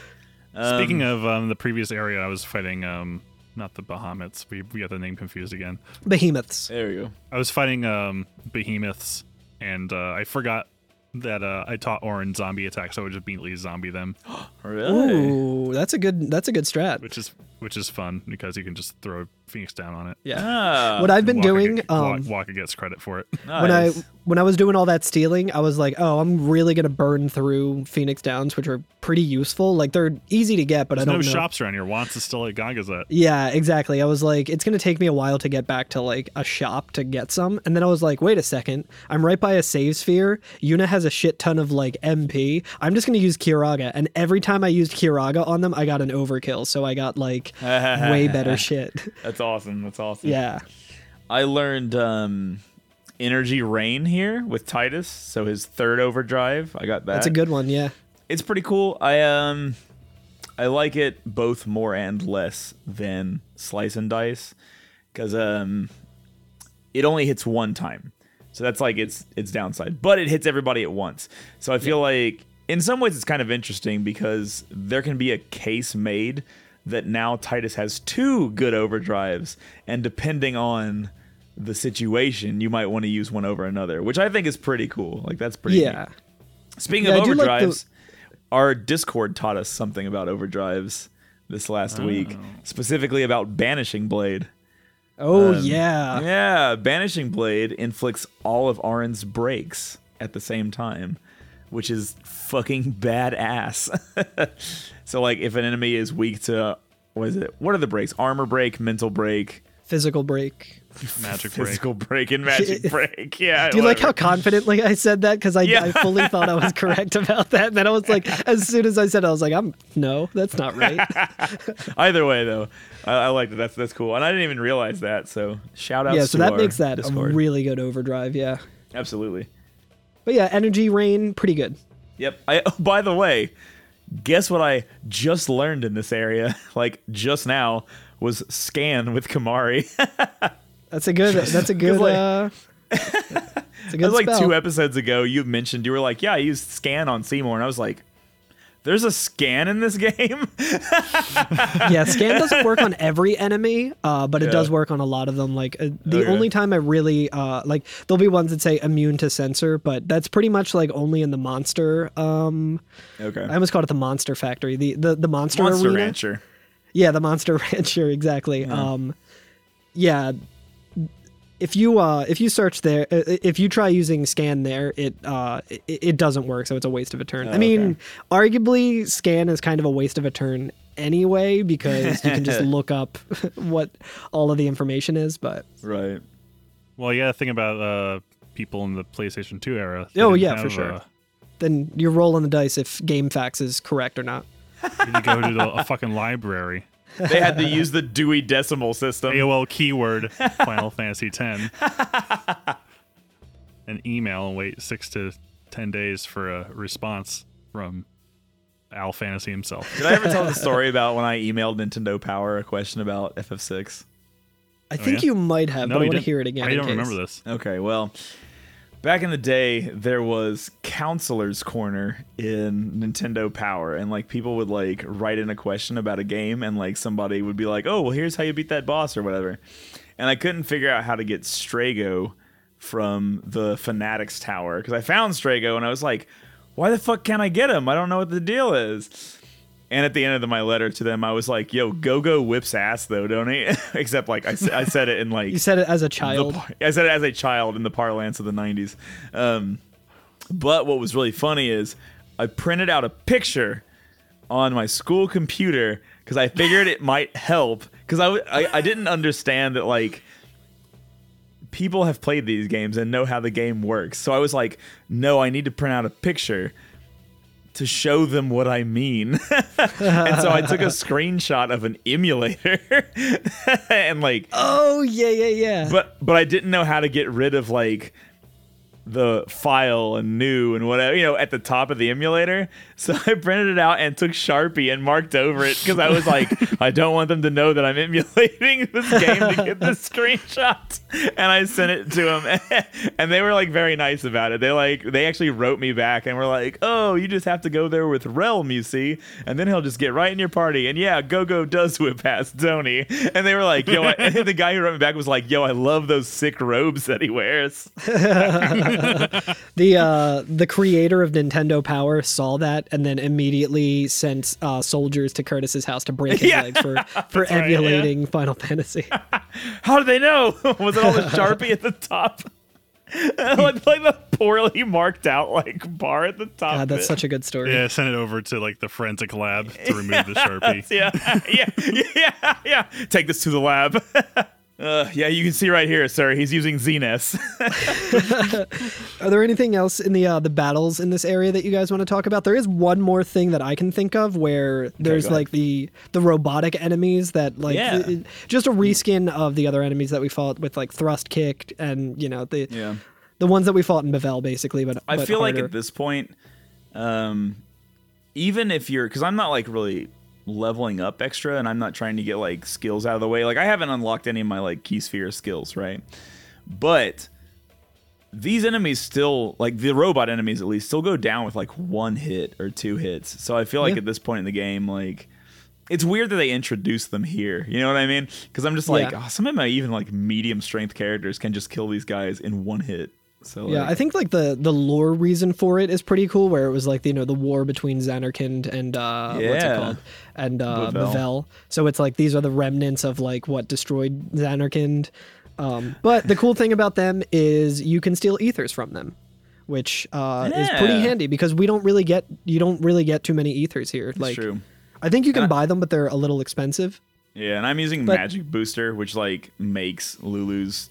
Speaking of um, the previous area, I was fighting um not the Bahamuts. We we got the name confused again. Behemoths. there we go. I was fighting um behemoths, and uh, I forgot that uh, I taught Auron zombie attacks, so I would just immediately zombie them, Really? Ooh, that's a good that's a good strat. which is which is fun because you can just throw Phoenix down on it. Yeah. Ah, what I've been Wakka doing, get- um, Wakka- Wakka gets credit for it. when I when I was doing all that stealing, I was like, oh, I'm really gonna burn through Phoenix Downs, which are pretty useful. Like they're easy to get, but There's I no don't know. shops around here. Wants is still at Gaga's at. Yeah, exactly. I was like, it's gonna take me a while to get back to like a shop to get some, and then I was like, wait a second, I'm right by a save sphere. Yuna has a shit ton of like MP. I'm just gonna use Curaga, and every time I used Curaga on them, I got an overkill. So I got like way better shit. That's awesome. That's awesome. Yeah. I learned um, energy rain here with Tidus. So his third overdrive, I got that. That's a good one. Yeah. It's pretty cool. I um, I like it both more and less than slice and dice because um, it only hits one time. So that's like its its downside, but it hits everybody at once. So I feel like in some ways it's kind of interesting because there can be a case made that now Tidus has two good overdrives, and depending on the situation, you might want to use one over another, which I think is pretty cool. Like that's pretty. neat. Yeah. Speaking Yeah, of do like the- overdrives, our Discord taught us something about overdrives this last week, specifically about Banishing Blade. Oh Um, yeah. Yeah, Banishing Blade inflicts all of Auron's breaks at the same time, which is fucking badass. so, like, if an enemy is weak to, what is it? What are the breaks? Armor break, mental break, Physical break. Magic break. physical break, and magic break. Yeah. Do you like how confidently I said that? Because I, Yeah. I fully thought I was correct about that. And then I was like, as soon as I said, it, I was like, I'm no, that's not right. Either way, though, I, I like that. That's that's cool, and I didn't even realize that. So shout out. yeah, so that our makes that Discord. a really good overdrive. Yeah. absolutely. But yeah, energy rain, pretty good. Yep. I. Oh, by the way, guess what I just learned in this area, like just now, was scan with Kimahri. That's a good. That's a good. like- uh, that's a That good was like two episodes ago. You mentioned you were like, "Yeah, I used scan on Seymour," and I was like, "There's a scan in this game." yeah, scan doesn't work on every enemy, uh, but it Yeah. does work on a lot of them. Like uh, the Okay. only time I really uh, like, there'll be ones that say immune to sensor, but that's pretty much like only in the monster. Um, okay. I almost called it the monster factory. The the the monster, Monster arena. Rancher. Yeah, the Monster Rancher, exactly. Um, yeah. If you uh if you search there uh, if you try using scan there it uh it, it doesn't work so it's a waste of a turn. I mean, arguably scan is kind of a waste of a turn anyway because you can just look up what all of the information is, but Right. Well, yeah. got to think about uh, people in the PlayStation 2 era. They Oh, yeah, for sure. uh, then you're rolling the dice if GameFAQs is correct or not. you go to the, a fucking library. They had to use the Dewey Decimal System. AOL keyword Final Fantasy 10. An email and wait six to ten days for a response from Al Fantasy himself. Did I ever tell the story about when I emailed Nintendo Power a question about FF6? I oh, think yeah? you might have, No, but I want to hear it again. I in don't case. remember this. Okay, well, back in the day, there was counselor's corner in Nintendo Power, and like people would like write in a question about a game, and like somebody would be like, "Oh, well, here's how you beat that boss" or whatever. And I couldn't figure out how to get Strago from the Fanatics Tower because I found Strago, and I was like, "Why the fuck can't I get him? I don't know what the deal is." And at the end of my letter to them, I was like, "Yo, Go-Go whips ass though, don't he?" Except like I said it in like You said it as a child. par- I said it as a child in the parlance of the 90s. Um, but what was really funny is I printed out a picture on my school computer because I figured it might help because I, w- I I didn't understand that like people have played these games and know how the game works. So I was like, no, I need to print out a picture to show them what I mean. and so I took a screenshot of an emulator and like Oh yeah, yeah, yeah. but but I didn't know how to get rid of like the file and new and whatever you know at the top of the emulator. So i printed it out and took sharpie and marked over it because i was like i don't want them to know that i'm emulating this game to get the screenshot. And i sent it to them and they were like very nice about it. They like they actually wrote me back and were like oh you just have to go there with Relm you see and then he'll just get right in your party. And yeah go-go does whip past tony and they were like yo the guy who wrote me back was like yo i love those sick robes that he wears the uh, the creator of Nintendo Power saw that and then immediately sent uh, soldiers to Curtis's house to break his Yeah. legs for for right, yeah. emulating Final Fantasy. How did they know? Was it all the Sharpie at the top? like, like the poorly marked out like bar at the top. God, that's bit. such a good story. Yeah, send it over to like the forensic lab to remove the sharpie. yeah, yeah, yeah, yeah. Take this to the lab. Uh, yeah, you can see right here, sir. He's using ZSNES. Are there anything else in the uh, the battles in this area that you guys want to talk about? There is one more thing that I can think of where there's go ahead. like the the robotic enemies that like Yeah. th- just a reskin of the other enemies that we fought with like thrust kick and you know the yeah. the ones that we fought in Bevelle basically. But I but feel like at this point, um, even if you're, because I'm not like really leveling up extra, and I'm not trying to get like skills out of the way. Like I haven't unlocked any of my like key sphere skills, right? But these enemies still, like the robot enemies at least, still go down with like one hit or two hits. So I feel like Yeah. at this point in the game, like. It's weird that they introduce them here. You know what I mean? Because I'm just like, Yeah. oh, some of my even like medium strength characters can just kill these guys in one hit. So Yeah, I think like the the lore reason for it is pretty cool, where it was like you know the war between Zanarkand and uh, what's it Yeah. called and uh, Bevelle. Bevelle. So it's like these are the remnants of like what destroyed Zanarkand. Um, but the cool thing about them is you can steal ethers from them, which uh, is pretty handy because we don't really get you don't really get too many ethers here. like true. I think you can Uh, buy them, but they're a little expensive. Yeah, and I'm using But- Magic Booster, which like makes Lulu's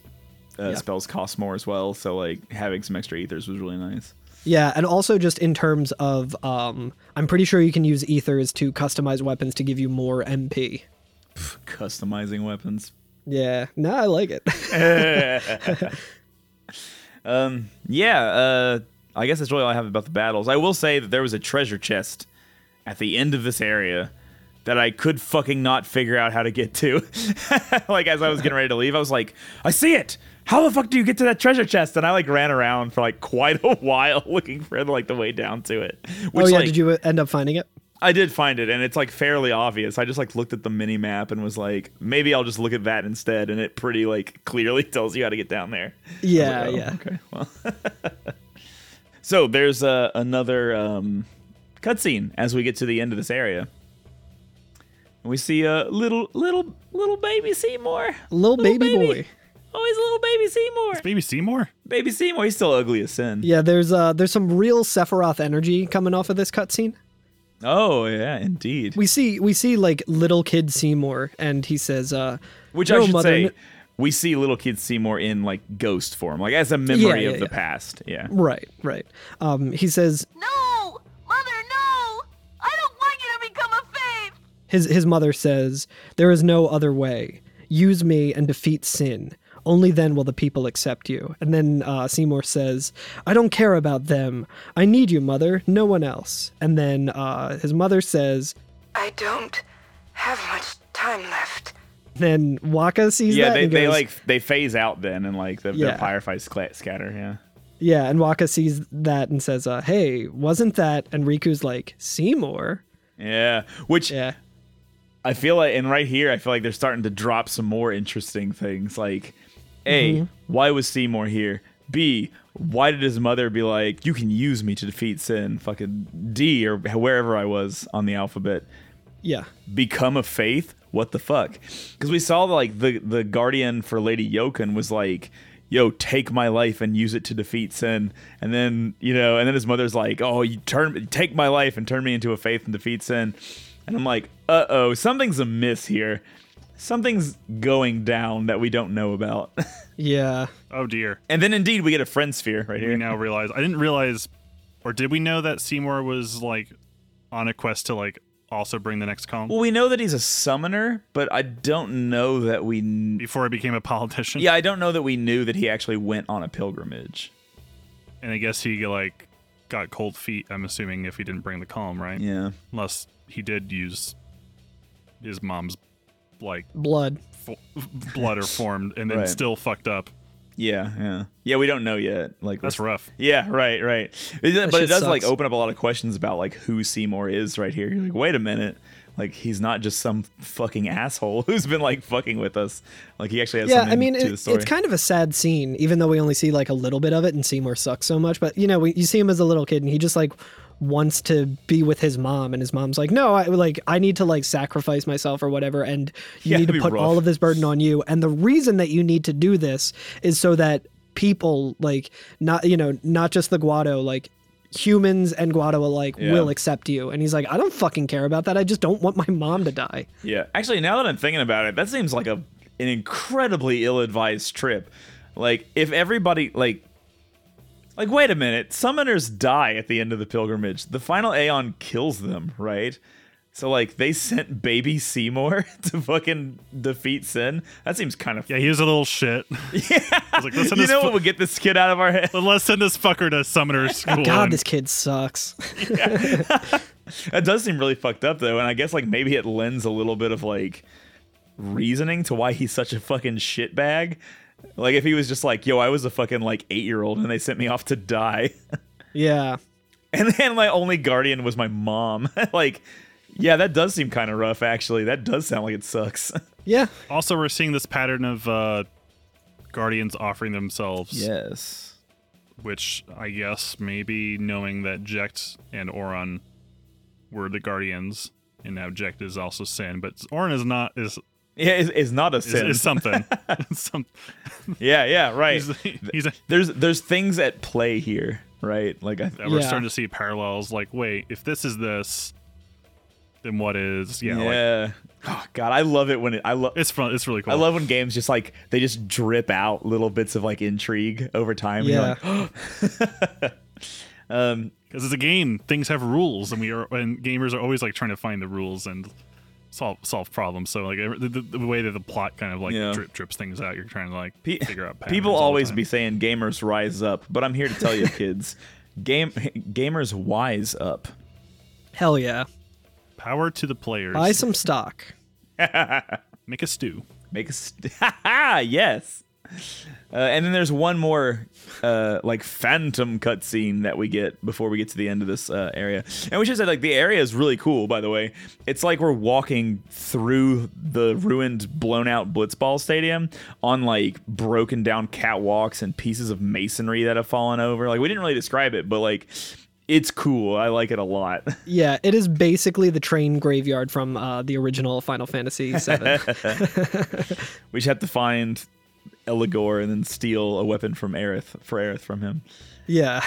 uh, Yeah. spells cost more as well. So like having some extra ethers was really nice. Yeah, and also just in terms of, um, I'm pretty sure you can use ethers to customize weapons to give you more MP. Customizing weapons. Yeah, no, I like it. Um, yeah, uh, I guess that's really all I have about the battles. I will say that there was a treasure chest at the end of this area that I could fucking not figure out how to get to. like as I was getting ready to leave, I was like, I see it. How the fuck do you get to that treasure chest? And I like ran around for like quite a while looking for like the way down to it. Which oh yeah, like, did you end up finding it? I did find it, and it's like fairly obvious. I just like looked at the mini map and was like, maybe I'll just look at that instead, and it pretty like clearly tells you how to get down there. Yeah, like, oh, yeah. Okay, well. so there's uh, another um, cutscene as we get to the end of this area. And we see a little, little, little baby Seymour. Little, baby, boy. Oh, he's a little baby Seymour. Baby Seymour? Baby Seymour. He's still ugly as sin. Yeah, there's uh there's some real Sephiroth energy coming off of this cutscene. Oh yeah, indeed. We see we see like little kid Seymour, and he says, uh, Which "No, I should mother, say, n- we see little kid Seymour in like ghost form, like as a memory yeah, of the past. Yeah. right, right." Um, he says No! Mother, no! I don't want you to become a fayth! his his mother says, "There is no other way. Use me and defeat sin." Only then will the people accept you. And then uh, Seymour says, I don't care about them. I need you, mother, no one else. And then uh, his mother says, I don't have much time left. then Wakka sees Yeah, that they, and they goes, like they phase out then, and like the, Yeah. the firefights cla- scatter. Yeah. Yeah, and Wakka sees that and says, uh, "Hey, wasn't that?" And Rikku's like, "Seymour." Yeah. Which Yeah, I feel like, and right here, I feel like they're starting to drop some more interesting things. Like, A, Mm-hmm. why was Seymour here? B, why did his mother be like, you can use me to defeat sin? Fucking D, or wherever I was on the alphabet. yeah, become a fayth what the fuck because we saw like the the guardian for lady Yocun was like yo take my life and use it to defeat sin and then you know and then his mother's like oh you turn take my life and turn me into a fayth and defeat sin and i'm like uh-oh something's amiss here something's going down that we don't know about yeah. Oh dear. and then indeed we get a friend sphere right We here now realize I didn't realize or did we know that Seymour was like on a quest to like also bring the next column well we know that he's a summoner but i don't know that we kn- before I became a politician? yeah i don't know that we knew that he actually went on a pilgrimage And I guess he like got cold feet, I'm assuming, if he didn't bring the column, right? yeah Unless he did use his mom's like Blood. fo- blood or formed and then Right. still fucked up. Yeah, yeah, yeah. We don't know yet. Like That's rough. Yeah, right, right. It- but it shit does like open up a lot of questions about like who Seymour is right here. You're like, wait a minute, Like he's not just some fucking asshole who's been like fucking with us. Like he actually has yeah, I mean, to the it, story. it's kind of a sad scene, even though we only see like a little bit of it, and Seymour sucks so much. But you know, we, you see him as a little kid, and he just like wants to be with his mom, and his mom's like, "No, I like I need to like sacrifice myself or whatever, and you Yeah, need to put rough. all of this burden on you. And the reason that you need to do this is so that people like not you know not just the Guado like." Humans and Guado alike Yeah. will accept you. And he's like, I don't fucking care about that. I just don't want my mom to die. Yeah, actually, now that I'm thinking about it, that seems like a an incredibly ill-advised trip. Like, if everybody like, like, wait a minute, summoners die at the end of the pilgrimage. The final Aeon kills them, right? So like, they sent baby Seymour to fucking defeat Sin. That seems kind of Yeah, he was a little shit. yeah. I was like, send you know fu- what would get this kid out of our head? Let's send this fucker to summoner school. God, and- this kid sucks. That does seem really fucked up though, and I guess like maybe it lends a little bit of like reasoning to why he's such a fucking shitbag. Like if he was just like, "Yo, I was a fucking like eight year old and they sent me off to die," yeah. and then my only guardian was my mom. like, yeah, that does seem kind of rough. Actually, that does sound like it sucks. Yeah. Also, we're seeing this pattern of uh, guardians offering themselves, yes. which I guess maybe knowing that Jecht and Auron were the guardians, and now Jecht is also Sin, but Auron is not is Yeah, it's, it's not a is, sin. is something. Some, yeah, yeah, right. he's, he's a, there's there's things at play here, right? Like I, that we're Yeah. starting to see parallels. Like, wait, if this is this, then what is? Yeah, yeah. like oh God, I love it when it. I love. it's fun. It's really cool. I love when games just like they just drip out little bits of like intrigue over time. and you're Yeah. like, um, because it's a game. Things have rules, and we are and gamers are always like trying to find the rules and solve solve problems. So like the, the, the way that the plot kind of like Yeah. drip drips things out, you're trying to like pe- figure out. people always be saying gamers rise up, but I'm here to tell you, kids, game gamers wise up. Hell yeah. power to the players. Buy some stock. Make a stew. Make a st- yes. Uh, and then there's one more uh, like phantom cutscene that we get before we get to the end of this uh, area. And we should say like the area is really cool, by the way. It's like we're walking through the ruined, blown out Blitzball Stadium on like broken down catwalks and pieces of masonry that have fallen over. Like we didn't really describe it, but like it's cool. I like it a lot. Yeah, it is basically the train graveyard from uh, the original Final Fantasy VII. we just have to find Eligor and then steal a weapon from Aerith for Aerith from him. yeah.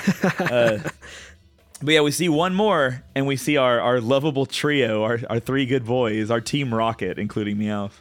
But yeah, we see one more, and we see our, our lovable trio, our, our three good boys, our Team Rocket, including Meowth.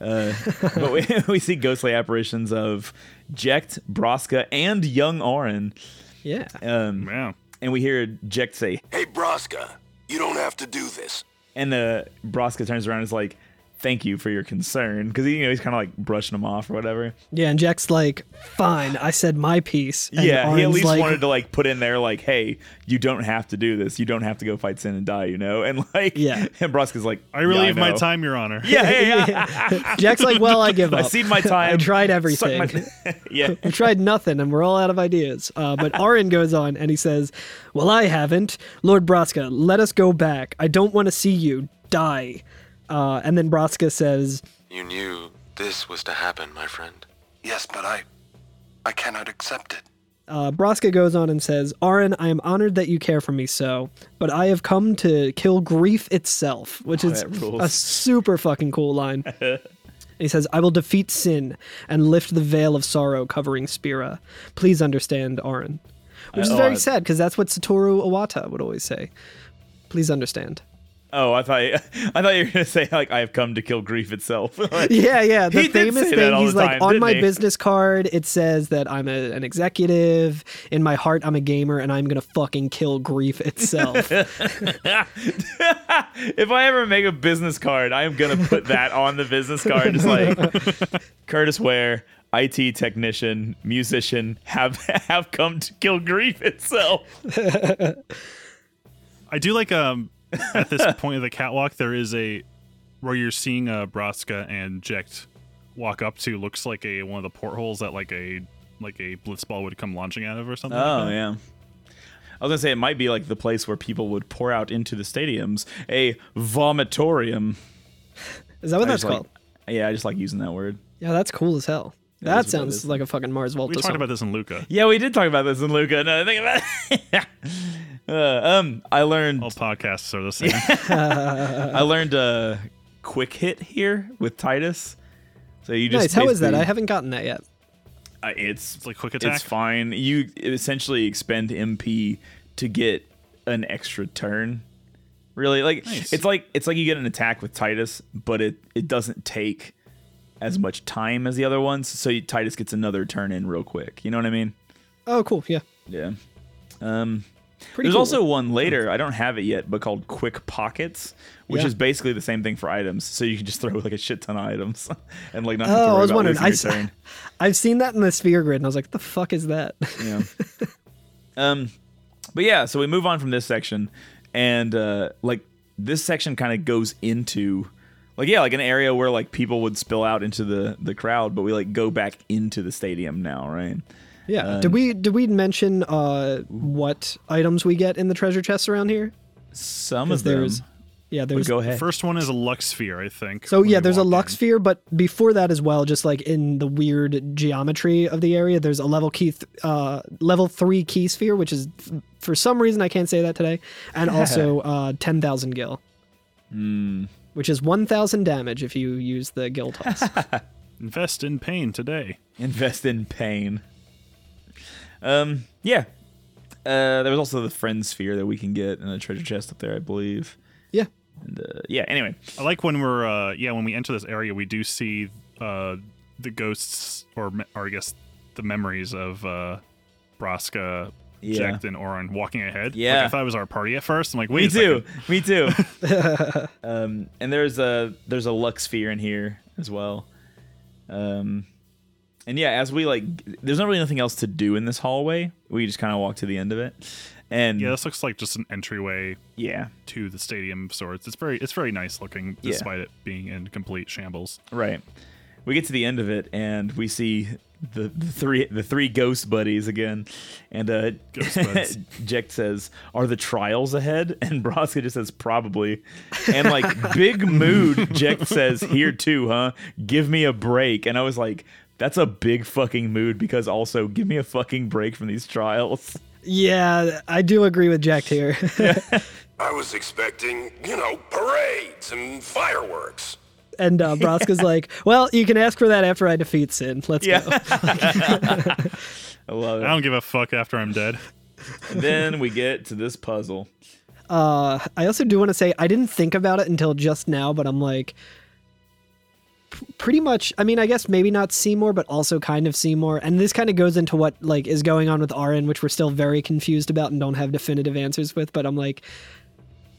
Uh, but we, we see ghostly apparitions of Jecht, Braska, and young Auron. yeah. Um, Yeah. and we hear Jecht say, Hey, Braska, you don't have to do this. and uh, Braska turns around and is like, thank you for your concern. Because you know, he's kind of like brushing him off or whatever. Yeah, and Jack's like, fine, I said my piece. And yeah, he at least like, wanted to like put in there like, hey, you don't have to do this. You don't have to go fight Sin and die, you know? And like, Yeah. and Braska's like, I relieve yeah, my time, Your Honor. Yeah, yeah, yeah. Jack's like, well, I give up. I seen my time. I tried everything. my- yeah. I tried nothing, and we're all out of ideas. Uh, but Auron goes on and he says, Well, I haven't. Lord Braska, let us go back. I don't want to see you die. Uh, and then Braska says, You knew this was to happen, my friend. Yes, but I. I cannot accept it. uh, Braska goes on and says, Auron, I am honored that you care for me so, but I have come to kill grief itself, which is that rules. a super fucking cool line. he says, I will defeat sin and lift the veil of sorrow covering Spira. Please understand, Auron. Which is Uh, oh, very I- sad because that's what Satoru Iwata would always say. Please understand. Oh, I thought I thought you were gonna say like I have come to kill grief itself. Like, Yeah, yeah. The He did famous say that thing, all he's like, time, on my he?" business card, it says that I'm a, an executive. In my heart, I'm a gamer, and I'm going to fucking kill grief itself. if I ever make a business card, I am gonna put that on the business card. Just like Curtis Ware, IT technician, musician, have have come to kill grief itself. I do like um at this point of the catwalk there is a where you're seeing uh Braska and Jecht walk up to looks like a one of the portholes that like a like a blitzball would come launching out of or something. like Oh that. yeah. I was gonna say it might be like the place where people would pour out into the stadiums, a vomitorium. Is that what I that's just like- called? yeah, I just like using that word. Yeah, that's cool as hell. That That is what it sounds like a fucking Mars Volta We talked song. about this in Luca. Yeah, we did talk about this in Luca. No, think about it. Uh, um, I learned All podcasts are the same. I learned a quick hit here with Tidus. So you just nice. How is that? I haven't gotten that yet. Uh, it's It's like quick attack. It's fine. You essentially expend MP to get an extra turn. Really, like Nice. it's like it's like you get an attack with Tidus, but it it doesn't take as much time as the other ones. So you, Tidus gets another turn in real quick. You know what I mean? Oh, cool. Yeah. Yeah. Um, Pretty there's cool. also one later. I don't have it yet, but called Quick Pockets, which Yeah. is basically the same thing for items. So you can just throw like a shit ton of items and like not have to Oh, worry I was about wondering. I, your turn. I've seen that in the sphere grid, and I was like, "The fuck is that?" Yeah. um, but yeah, so we move on from this section, and uh, like this section kind of goes into, like yeah, like an area where like people would spill out into the the crowd, but we like go back into the stadium now, right? Yeah. Um, did we did we mention uh what items we get in the treasure chests around here? Some of them. there's- Yeah, But there's go ahead. first one is a Lux Sphere, I think. So yeah, there's a Lux sphere, but before that as well, just like in the weird geometry of the area, there's a level key, th- uh, level three key sphere, which is f- for some reason I can't say that today, and also uh, ten thousand gil, Hmm. which is one thousand damage if you use the gil toss. Invest in pain today. Invest in pain. Um, yeah. Uh, there was also the friend sphere that we can get in a treasure chest up there, I believe. yeah, And uh, yeah, anyway, I like when we're uh yeah when we enter this area we do see uh the ghosts or or I guess the memories of uh Braska, Yeah. Jack, and Auron walking ahead. Like, Yeah. I thought it was our party at first. I'm like, wait, me a too, second. me too. um, and there's a there's a Lux sphere in here as well. Um, and yeah, as we like, there's not really nothing else to do in this hallway. We just kind of walk to the end of it, and Yeah, this looks like just an entryway yeah, to the stadium of sorts. It's very it's very nice looking, Yeah. despite it being in complete shambles. Right. We get to the end of it and we see the, the three the three ghost buddies again. And uh. Jecht says, Are the trials ahead? And Braska just says, Probably. And like big mood, Jecht says, Here too, huh? Give me a break. And I was like, that's a big fucking mood because also give me a fucking break from these trials. yeah, I do agree with Jack here. I was expecting, you know, parades and fireworks. and uh, Braska's like, "Well, you can ask for that after I defeat Sin. Let's Yeah. go." I love it. I don't give a fuck after I'm dead. And then we get to this puzzle. Uh, I also do want to say I didn't think about it until just now, but I'm like, p- pretty much. I mean, I guess maybe not Seymour, but also kind of Seymour. And this kind of goes into what like is going on with Auron, which we're still very confused about and don't have definitive answers with. But I'm like,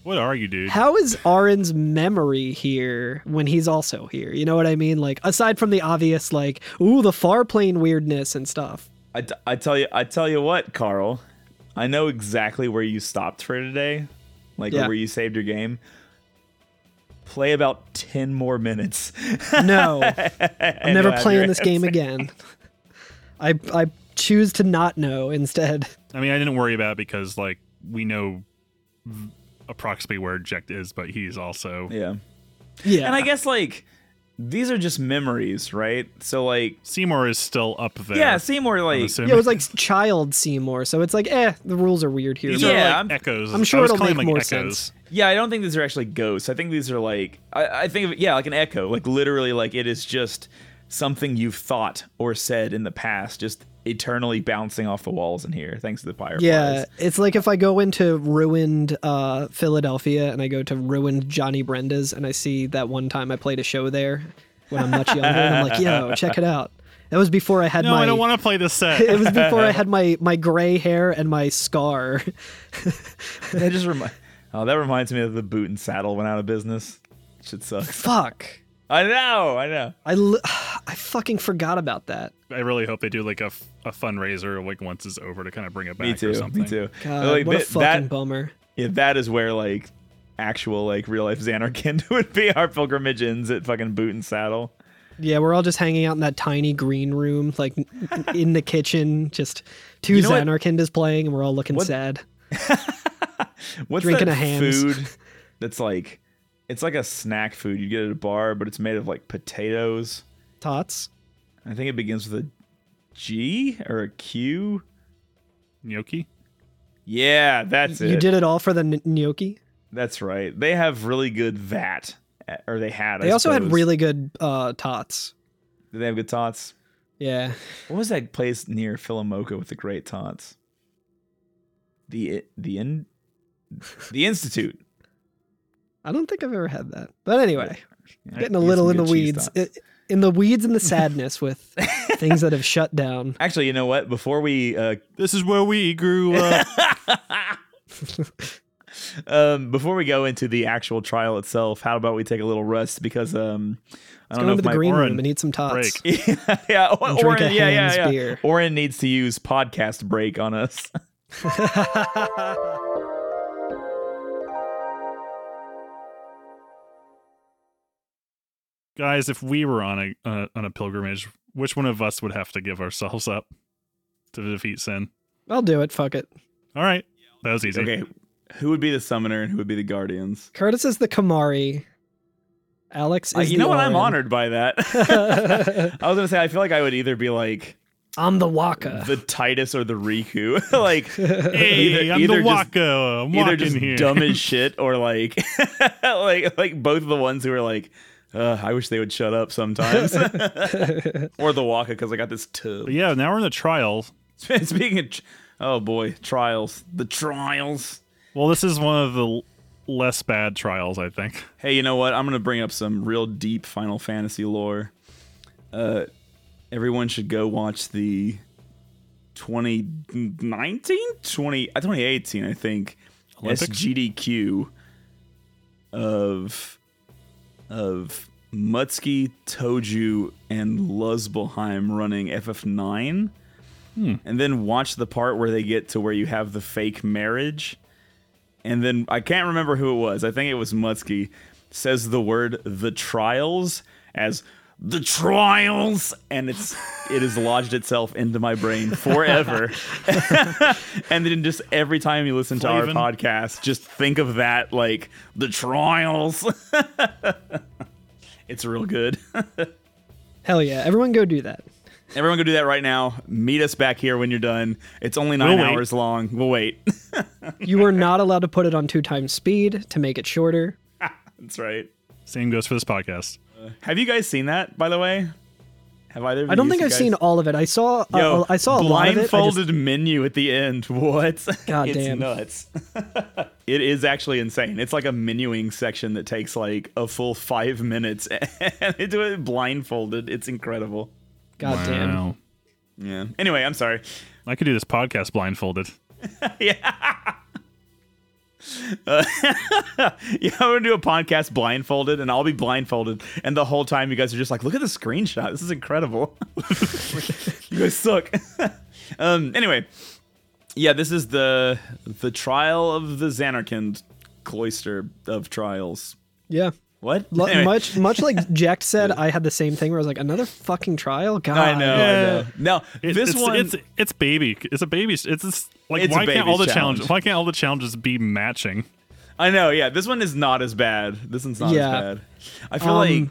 What are you, dude? how is Auron's memory here when he's also here? You know what I mean? Like aside from the obvious, like, ooh, the far plane weirdness and stuff. I, t- I tell you I tell you what, Carl. I know exactly where you stopped for today, like Yeah. where you saved your game. Play about ten more minutes. No, I'm never playing this game again. I I choose to not know instead. I mean, I didn't worry about it because like we know v- approximately where Jecht is, but he's also Yeah, Yeah, and I guess like these are just memories, right? So like, Seymour is still up there. yeah, Seymour like yeah, it was like child Seymour, so it's like, eh, the rules are weird here. These but- are Yeah, like I'm- echoes. I'm sure it'll make them, more echoes. sense. Yeah, I don't think these are actually ghosts. I think these are like I, I think of it, yeah, like an echo. Like literally like it is just something you've thought or said in the past, just eternally bouncing off the walls in here, thanks to the fireflies. Yeah, it's like if I go into ruined uh, Philadelphia and I go to ruined Johnny Brenda's and I see that one time I played a show there when I'm much younger, and I'm like, yo, check it out. That was before I had my No, my. I don't want to play this set. it was before I had my my gray hair and my scar. That just remi- Oh, that reminds me of the boot and saddle went out of business. Shit sucks. Fuck. I know, I know. I, I fucking forgot about that. I really hope they do like a, f- a fundraiser like once it's over to kind of bring it back Me or something. Me too. God, Like, what a fucking that, bummer. yeah, that is where like actual like real life Zanarkand would be our pilgrimage ends at fucking boot and saddle. Yeah, we're all just hanging out in that tiny green room, like in the kitchen. Just two You know what- Zanarkand is playing, and we're all looking What- sad. What's Drinking that a Hamm's. food that's like it's like a snack food you get at a bar, but it's made of like potatoes. Tots. I think it begins with a G or a Q. Gnocchi. Yeah, that's it. You did it all for the n- gnocchi. That's right. They have really good vat, or they had. They I also had really good uh, tots. Did they have good tots? Yeah. What was that place near PhilaMOCA with the great tots? The the in the institute. I don't think I've ever had that. But anyway, Yeah, getting a little some in the good cheese weeds. tots. I- In the weeds and the sadness with things that have shut down. Actually, you know what? Before we uh, This is where we grew up. um, before we go into the actual trial itself, how about we take a little rest because um, I Let's don't know if the my green Oren room and eat some tots. break. yeah, yeah, or- And drink a Oren, yeah, yeah, yeah. beer. Auron needs to use podcast break on us. Guys, if we were on a uh, on a pilgrimage, which one of us would have to give ourselves up to defeat sin? I'll do it. Fuck it. All right, that was easy. okay, who would be the summoner and who would be the guardians? Curtis is the Kimahri. Alex is Uh, you the know what? I'm honored by that. I was gonna say I feel like I would either be like I'm the Wakka. the Tidus or the Rikku, like Hey, either, I'm either the just, Wakka. I'm either just here. dumb as shit or like like like both of the ones who are like. Uh, I wish they would shut up sometimes. or the Wakka because I got this tub. But yeah, now we're in the trial. Speaking of, tr- oh boy, trials. The trials. Well, this is one of the less bad trials, I think. Hey, you know what? I'm gonna bring up some real deep Final Fantasy lore. Uh, everyone should go watch the 2019, 20, uh, 2018, I think, Olympics? SGDQ of of Mutsky, Toju, and Luzbelheim running FF9. Hmm. And then watch the part where they get to where you have the fake marriage. And then I can't remember who it was. I think it was Mutsky says the word the trials as the trials and it's it has lodged itself into my brain forever. and then just every time you listen to our podcast, just think of that like the trials. it's real good. Hell yeah. Everyone go do that. Everyone go do that right now. Meet us back here when you're done. It's only 9 We'll hours long. We'll wait. You are not allowed to put it on two times speed to make it shorter. That's right. Same goes for this podcast. Have you guys seen that, by the way? Have either of I don't think I've guys- seen all of it. I saw uh, Yo, I saw a lot of it. I just- blindfolded menu at the end. What? God it's damn. nuts. it is actually insane. It's like a menuing section that takes like a full five minutes, and they do it blindfolded. It's incredible. God damn. Wow. Yeah. Anyway, I'm sorry. I could do this podcast blindfolded. Uh, yeah, I'm gonna do a podcast blindfolded, and I'll be blindfolded, and the whole time you guys are just like, "Look at the screenshot. This is incredible." you guys suck. um. Anyway, yeah, this is the the trial of the Zanarkand cloister of trials. Yeah. What? Lo- Anyway. Much much like Jack said, I had the same thing where I was like, another fucking trial? God. I know. I know. No, It- this it's, one. it's it's baby. It's a baby. It's just, like It's why can't all the baby's challenges? Why can't all the challenges be matching? I know, yeah. This one is not as bad. This one's not Yeah. as bad. I feel Um, like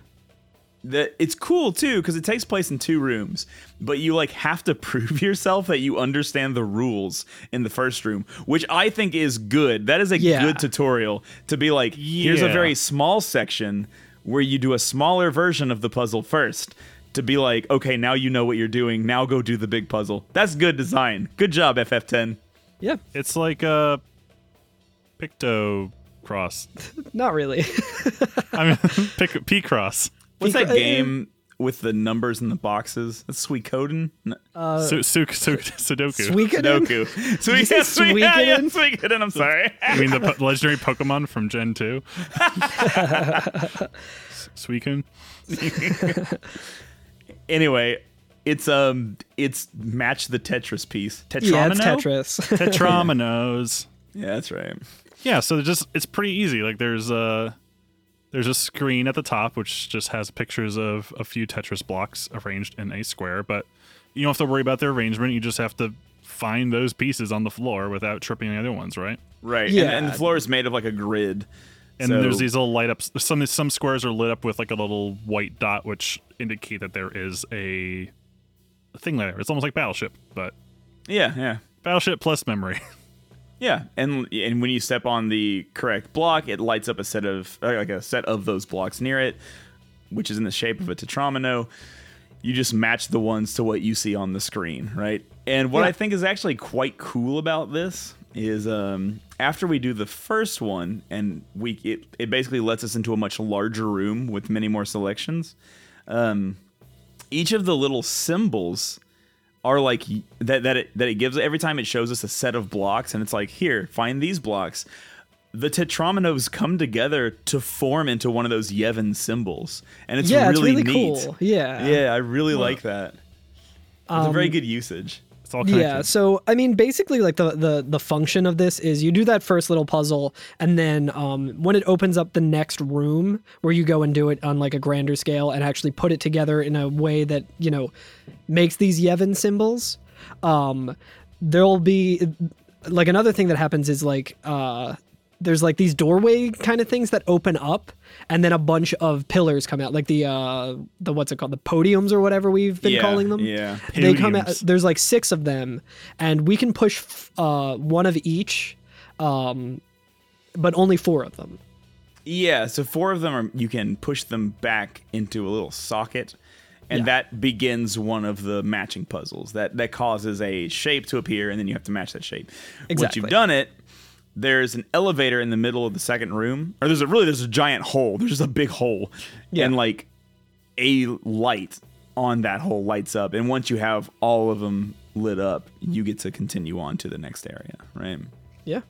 that it's cool too because it takes place in two rooms, but you like have to prove yourself that you understand the rules in the first room, which I think is good. That is a Yeah. good tutorial to be like, here's a very small section where you do a smaller version of the puzzle first. To be like, okay, now you know what you're doing. Now go do the big puzzle. That's good design. Good job, FF10. Yeah. It's like uh, a picto cross. Not really. I mean, pic, P cross. What's that uh, game with the numbers in the boxes? That's Suikoden? No, uh, Su- su- su- Sudoku. Suikoden? Sudoku. Suikoden. you Suikoden. Yeah, yeah, Suikoden? Suikoden. I'm sorry. I mean the po- legendary Pokemon from Gen two. Suicune. anyway, it's um, it's match the Tetris piece. Tetramino? yeah, it's Tetris. Tetrominoes. Yeah, that's right. Yeah, so just it's pretty easy. Like there's a there's a screen at the top which just has pictures of a few Tetris blocks arranged in a square, but you don't have to worry about their arrangement. You just have to find those pieces on the floor without tripping the other ones, right? Right. Yeah. And, and the floor is made of like a grid. And So- there's these little light ups. Some some squares are lit up with like a little white dot, which indicate that there is a, a thing there. It's almost like Battleship, but Yeah, yeah. Battleship plus memory. Yeah, and and when you step on the correct block, it lights up a set of uh, like a set of those blocks near it, which is in the shape of a tetromino. You just match the ones to what you see on the screen, right? And what Yeah. I think is actually quite cool about this is um, after we do the first one, and we it, it basically lets us into a much larger room with many more selections. Um, each of the little symbols are like that that it that it gives every time it shows us a set of blocks and it's like here find these blocks the tetrominos come together to form into one of those Yevon symbols and it's yeah, really, it's really neat cool. Yeah. yeah i really like that it's a um, very good usage It's all connected. Yeah, so I mean, basically, like the, the the function of this is you do that first little puzzle, and then um, when it opens up the next room, where you go and do it on like a grander scale and actually put it together in a way that you know makes these Yevon symbols, um, there'll be like another thing that happens is like uh, there's like these doorway kind of things that open up, and then a bunch of pillars come out, like the uh, the what's it called, the podiums or whatever we've been Yeah, calling them yeah. they come out there's like six of them and we can push uh, one of each um, but only four of them Yeah, so four of them are you can push them back into a little socket, and Yeah. that begins one of the matching puzzles. That that causes a shape to appear, and then you have to match that shape. exactly. Once you've done it, there's an elevator in the middle of the second room, or there's a really there's a giant hole. There's just a big hole, Yeah. and like a light on that hole lights up, and once you have all of them lit up, you get to continue on to the next area, right? yeah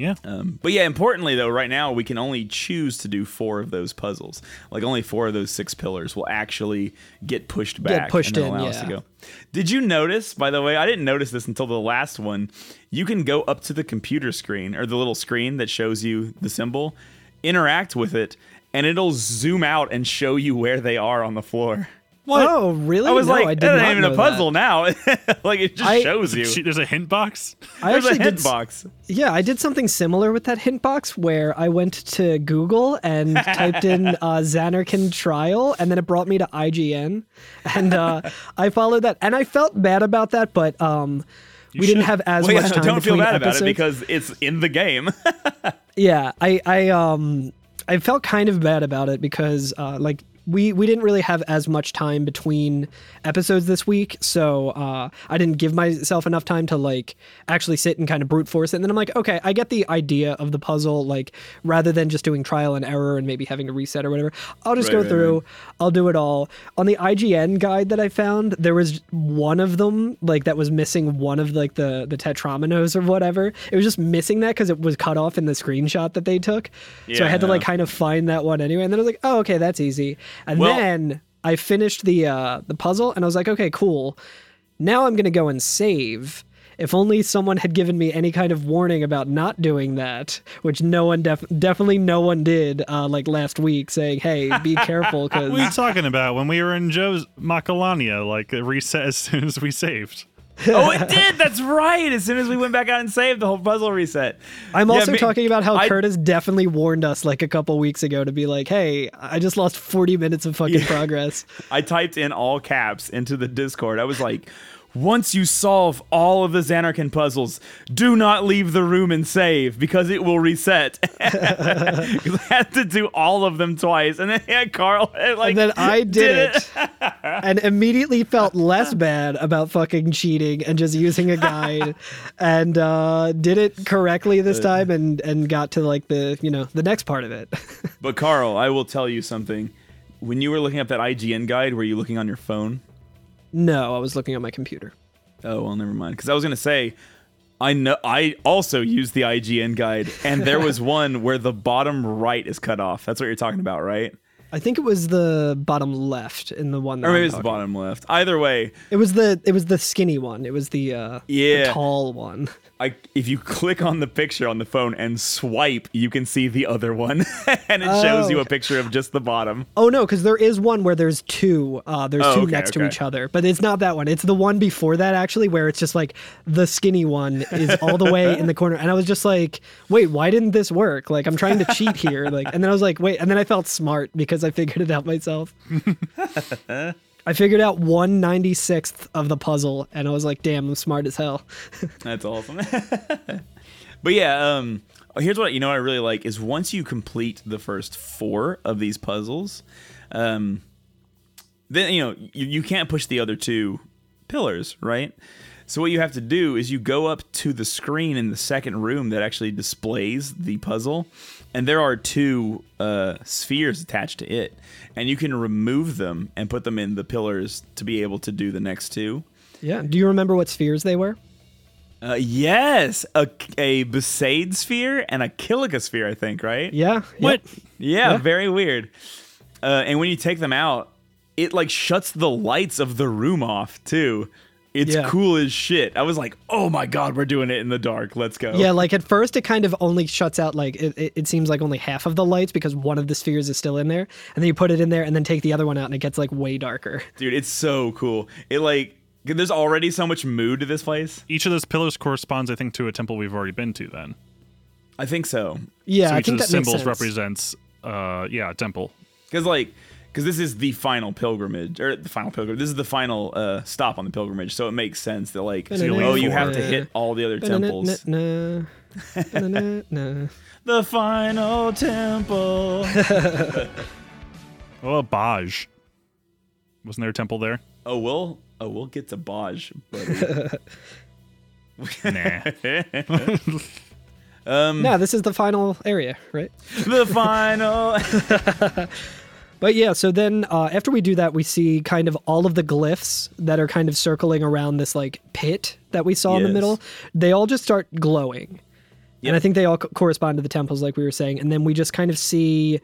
yeah. Um, but yeah, importantly though, right now we can only choose to do four of those puzzles. Like only four of those six pillars will actually get pushed back, Get pushed and in, allow us to yeah. go. Did you notice? By the way, I didn't notice this until the last one. You can go up to the computer screen or the little screen that shows you the symbol, interact with it, and it'll zoom out and show you where they are on the floor. oh really I was no, like, I did not even know a that. puzzle now. like it just I- shows you. There's a hint box. I There's a hint did box. yeah i did something similar with that hint box where i went to google and typed in uh, Zanarkand trial and then it brought me to ign and uh, i followed that and i felt bad about that but um, we didn't have as Well, yeah, much time don't feel bad about it because it's in the game. Yeah, I I um I felt kind of bad about it because uh like we we didn't really have as much time between episodes this week, so uh I didn't give myself enough time to like actually sit and kind of brute force it. And then I'm like, okay, I get the idea of the puzzle like rather than just doing trial and error and maybe having to reset or whatever. I'll just Right, go right, through, right. I'll do it all. On the IGN guide that I found, there was one of them like that was missing one of like the the tetrominos or whatever. It was just missing that because it was cut off in the screenshot that they took. Yeah, so I had to like kind of find that one anyway. And then I was like, oh okay, that's easy. And Well- then I finished the uh the puzzle and I was like, okay, cool. Now I'm gonna go and save. If only someone had given me any kind of warning about not doing that, which no one def- definitely no one did, uh, like last week, saying, "Hey, be careful," What are you talking about? When we were in Joe's Macalania, like it reset as soon as we saved. Oh, it did. That's right. As soon as we went back out and saved, the whole puzzle reset. I'm Yeah, also me- talking about how I- Curtis definitely warned us like a couple weeks ago to be like, "Hey, I just lost 40 minutes of fucking progress." I typed in all caps into the Discord. I was like, once you solve all of the Zanarkand puzzles, do not leave the room and save because it will reset. 'Cause I had to do all of them twice. And then yeah, Carl like and then I did, did it, and immediately felt less bad about fucking cheating and just using a guide, and uh, did it correctly this time, and and got to like the you know the next part of it. But Carl, I will tell you something. When you were looking up that IGN guide, were you looking on your phone? No, I was looking at my computer. Oh well, never mind. Because I was gonna say, I know I also used the IGN guide, and there was one where the bottom right is cut off. That's what you're talking about, right? I think it was the bottom left in the one. That Or maybe it's the bottom left. Either way, It was the it was the skinny one. It was the uh the Yeah. tall one. I if you click on the picture on the phone and swipe, you can see the other one, and it shows Oh, you a picture of just the bottom. Oh no, because there is one where there's two. Uh, there's Oh, two okay, next to each other, but it's not that one. It's the one before that actually, where it's just like the skinny one is all the way in the corner, and I was just like, wait, why didn't this work? Like I'm trying to cheat here, like, and then I was like, wait, and then I felt smart because I figured it out myself. I figured out one ninety sixth of the puzzle, and I was like, damn, I'm smart as hell. That's awesome. but yeah, um, here's what you know. I really like is once you complete the first four of these puzzles, um, then you know you, you can't push the other two pillars, right? So what you have to do is you go up to the screen in the second room that actually displays the puzzle, and there are two uh, spheres attached to it, and you can remove them and put them in the pillars to be able to do the next two. yeah. Do you remember what spheres they were? Uh, yes, a, a Besaid sphere and a Kilika sphere, I think, right? Yeah. What? yep. Yeah, Yeah. very weird. Uh, and when you take them out, it like shuts the lights of the room off too. It's Yeah. cool as shit. I was like, oh my god, we're doing it in the dark. Let's go. Yeah, like at first it kind of only shuts out like it, it, it seems like only half of the lights because one of the spheres is still in there. And then you put it in there and then take the other one out and it gets like way darker. dude, it's so cool. It like there's already so much mood to this place. Each of those pillars corresponds, I think, to a temple we've already been to. Then, I think so. Yeah, so I each think of the that symbols represents, uh, yeah, a temple. Because like, because this is the final pilgrimage or the final pilgrimage. This is the final uh, stop on the pilgrimage, so it makes sense that like, Ba-na-na, oh, you have to hit all the other temples. The final temple. Oh, Baaj. Wasn't there a temple there? oh, we'll oh we'll get to Baaj, buddy. Nah. No, this is the final area, right? the final. But yeah, so then uh, after we do that, we see kind of all of the glyphs that are kind of circling around this like pit that we saw in the middle. They all just start glowing. Yep. And I think they all co- correspond to the temples, like we were saying. And then we just kind of see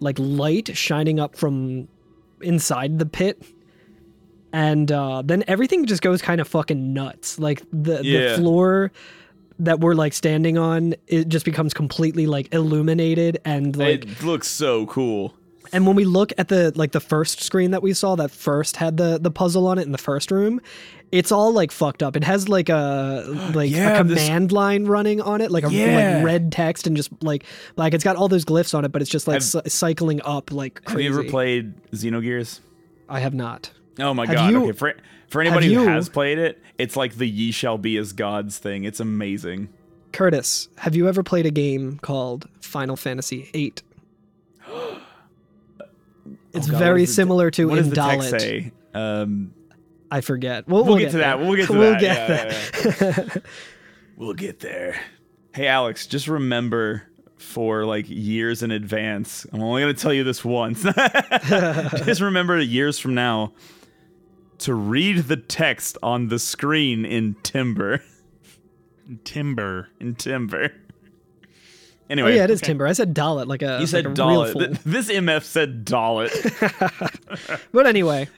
like light shining up from inside the pit. And uh, then everything just goes kind of fucking nuts. Like the, Yeah. the floor that we're like standing on, it just becomes completely like illuminated and like it looks so cool. And when we look at the like the first screen that we saw that first had the the puzzle on it in the first room, it's all like fucked up. It has like a like Yeah, a this- command line running on it, like a Yeah. like red text and just like like it's got all those glyphs on it, but it's just like Have- cy- cycling up like Have crazy. you ever played Xenogears? I have not. Oh my Have god! you- okay, for for anybody have who you- has played it, it's like the "Ye shall be as gods" thing. It's amazing. Curtis, have you ever played a game called Final Fantasy VIII? It's Oh God, very similar to What does the text say? Um, I forget. We'll, We'll we'll get to that. there. We'll get to we'll that. Get Yeah, there. we'll get there. Hey, Alex, just remember for like years in advance. I'm only gonna tell you this once. just remember years from now to read the text on the screen in Timber. Timber. In Timber. Oh Anyway, yeah, it is okay. Timber. I said Dollet like a You said like a real Dollet. fool. This MF said Dollet. But anyway,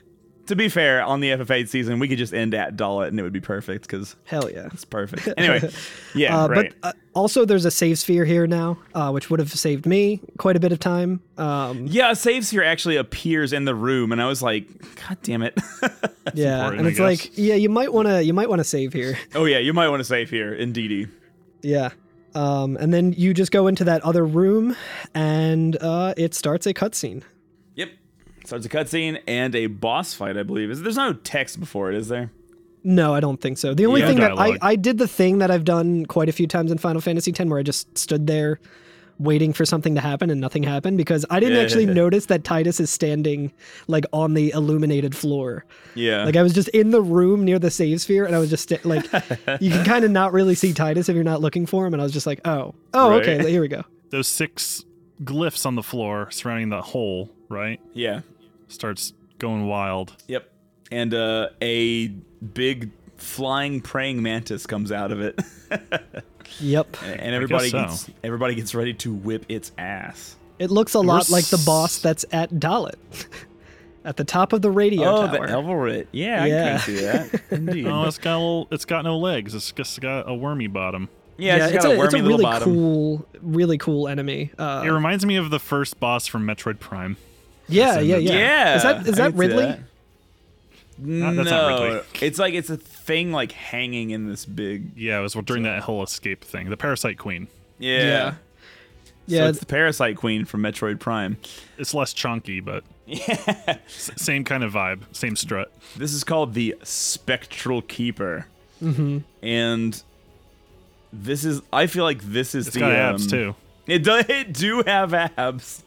to be fair, on the FF8 season, we could just end at Dollet and it would be perfect because hell yeah. it's perfect. Anyway, yeah, Uh, right. But uh, also, there's a save sphere here now, uh, which would have saved me quite a bit of time. Um, yeah, a save sphere actually appears in the room, and I was like, God damn it. yeah, and it's like, yeah, you might want to, you might want to save here. oh, yeah, you might want to save here, indeedy. yeah. Um, and then you just go into that other room, and uh, it starts a cutscene. Yep. Starts a cutscene and a boss fight, I believe. Is There's no text before it, is there? No, I don't think so. The only Yeah. thing No that I. I did the thing that I've done quite a few times in Final Fantasy X, where I just stood there waiting for something to happen and nothing happened because I didn't actually notice that Tidus is standing like on the illuminated floor. Yeah. Like I was just in the room near the save sphere, and I was just sta- like, you can kind of not really see Tidus if you're not looking for him, and I was just like, oh, oh, Right. okay, here we go. Those six glyphs on the floor surrounding the hole, right? yeah. Starts going wild. Yep. And uh, a big flying praying mantis comes out of it. Yep. and everybody so. gets everybody gets ready to whip its ass. It looks a We're lot like the boss that's at Dollet. at the top of the radio Oh, tower. the Elvoret. Yeah, I can see that. Indeed. Oh, it's got a little, it's got no legs. It's just got a wormy bottom. yeah, it's, it's got a, a wormy it's a little really bottom. cool, really cool enemy. Uh, It reminds me of the first boss from Metroid Prime. yeah, yeah, yeah, Yeah. Is that is that Ridley? that. No, no, that's not Ridley. it's like it's a thing like hanging in this big. Yeah, it was during that whole escape thing. The Parasite Queen. Yeah. Yeah. So Yeah, it's the Parasite Queen from Metroid Prime. It's less chunky, but yeah, same kind of vibe, same strut. This is called the Spectral Keeper. Mm-hmm. And this is, I feel like this is It's the. got abs um, too. It do, it do have abs.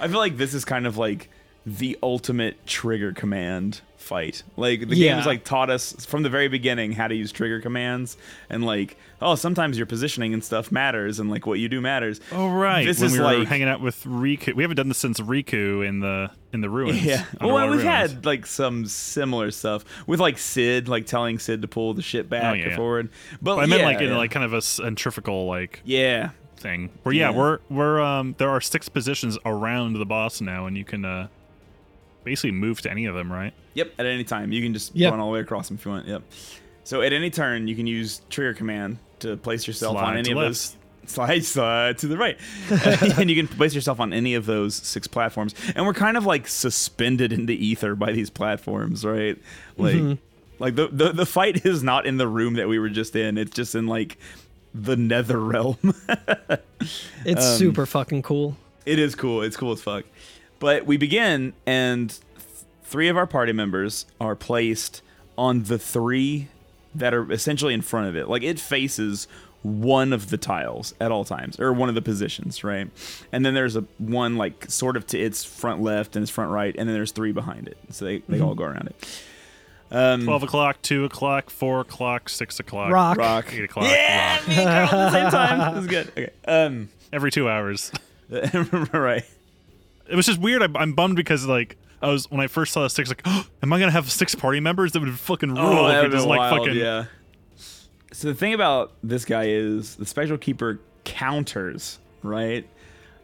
I feel like this is kind of like the ultimate trigger command fight. Like the Yeah. game's like taught us from the very beginning how to use trigger commands and like oh sometimes your positioning and stuff matters and like what you do matters. Oh right, This when is we were like hanging out with Rikku. We haven't done this since Rikku in the in the ruins. Yeah. Well, we've ruins. had like some similar stuff with like Cid, like telling Cid to pull the shit back Oh, yeah, or yeah. forward. But, But I meant yeah, like in like kind of a centrifugal like yeah. thing. Where yeah, Yeah. we're we're um there are six positions around the boss now, and you can uh basically move to any of them, right? Yep, at any time. You can just Yep. run all the way across them if you want. Yep. So at any turn, you can use trigger command to place yourself Slide on any of left. those. Slide, slide to the right. and you can place yourself on any of those six platforms. And we're kind of like suspended in the ether by these platforms, right? Like, Mm-hmm. like the, the, the fight is not in the room that we were just in, it's just in like the nether realm. it's um, super fucking cool. It is cool. It's cool as fuck. But we begin, and th- three of our party members are placed on the three that are essentially in front of it. Like it faces one of the tiles at all times, or one of the positions, right? And then there's a one like sort of to its front left and its front right, and then there's three behind it. So they, they all go around it. Um, Twelve o'clock, two o'clock, four o'clock, six o'clock, Rock. rock. eight o'clock. Yeah, rock. me and Carl at the same time. This is good. Okay. Um, Every two hours. right. It was just weird. I, I'm bummed because like I was when I first saw the six, like, oh, am I gonna have six party members? That would fucking rule. Oh, that would just be like wild, fucking yeah. So the thing about this guy is the Spectral Keeper counters, right?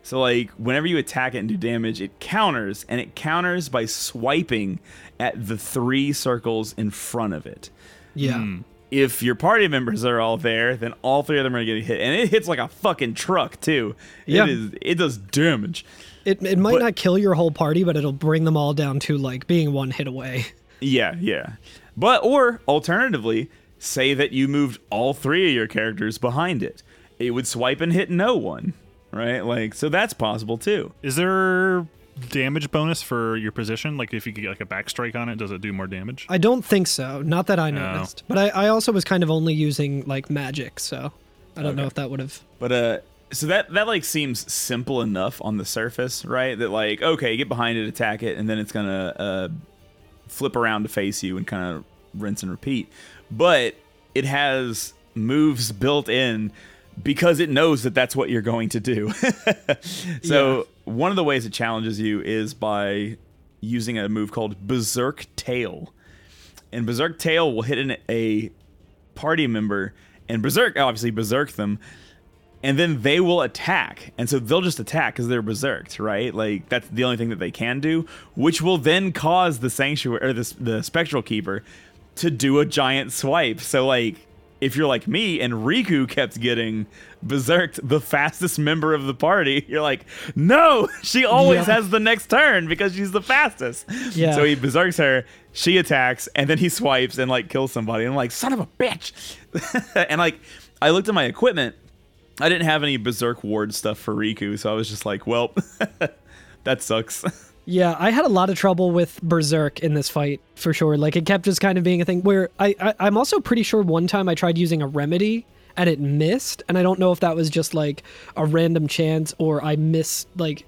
So like whenever you attack it and do damage, it counters, and it counters by swiping at the three circles in front of it. Yeah. Hmm. If your party members are all there, then all three of them are gonna get hit, and it hits like a fucking truck too. Yeah. It is. It does damage. It it might But- not kill your whole party, but it'll bring them all down to like being one hit away. Yeah, yeah. But or alternatively, say that you moved all three of your characters behind it. It would swipe and hit no one, right? Like so that's possible too. Is there damage bonus for your position? Like if you get like a backstrike on it, does it do more damage? I don't think so. Not that I No. noticed. But I, I also was kind of only using like magic, so I don't know if that would have. But uh so that that like seems simple enough on the surface, right? That like okay, get behind it, attack it, and then it's gonna uh, flip around to face you and kind of rinse and repeat. But it has moves built in because it knows that that's what you're going to do. so one of the ways it challenges you is by using a move called Berserk Tail, and Berserk Tail will hit an, a party member and Berserk obviously berserk them and then they will attack. And so they'll just attack because they're berserked, right? Like that's the only thing that they can do, which will then cause the sanctuary or the, the spectral keeper to do a giant swipe. So like if you're like me and Rikku kept getting berserked, the fastest member of the party, you're like, no, she always Yeah. has the next turn because she's the fastest. Yeah. So he berserks her, she attacks, and then he swipes and like kills somebody. And I'm like, son of a bitch. and like I looked at my equipment I didn't have any Berserk Ward stuff for Rikku, so I was just like, well, that sucks. Yeah, I had a lot of trouble with Berserk in this fight for sure. Like it kept just kind of being a thing where I, I I'm also pretty sure one time I tried using a remedy and it missed, and I don't know if that was just like a random chance or I missed like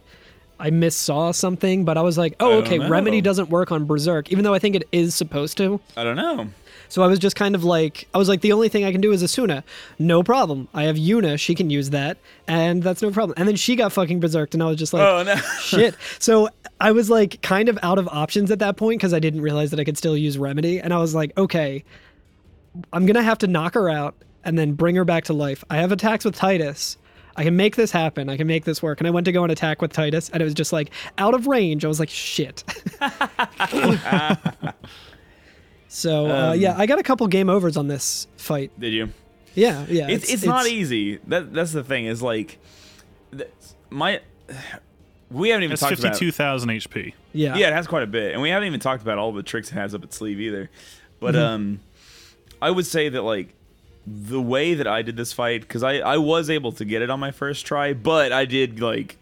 I missaw something, but I was like, oh okay, remedy doesn't work on Berserk, even though I think it is supposed to. I don't know. So I was just kind of like, I was like, the only thing I can do is Esuna. No problem. I have Yuna. She can use that, and that's no problem. And then she got fucking berserked, and I was just like, Oh, no. shit. So I was like, kind of out of options at that point because I didn't realize that I could still use Remedy, and I was like, okay, I'm gonna have to knock her out and then bring her back to life. I have attacks with Tidus. I can make this happen. I can make this work. And I went to go and attack with Tidus, and it was just like out of range. I was like, shit. so uh, Um, yeah, I got a couple game overs on this fight. Did you? Yeah, yeah. it's, it's, not easy. That that's the thing is like, my we haven't even That's talked about. fifty-two thousand HP. Yeah. Yeah, it has quite a bit, and we haven't even talked about all the tricks it has up its sleeve either. But Mhm. um, I would say that like the way that I did this fight, because I I was able to get it on my first try, but I did like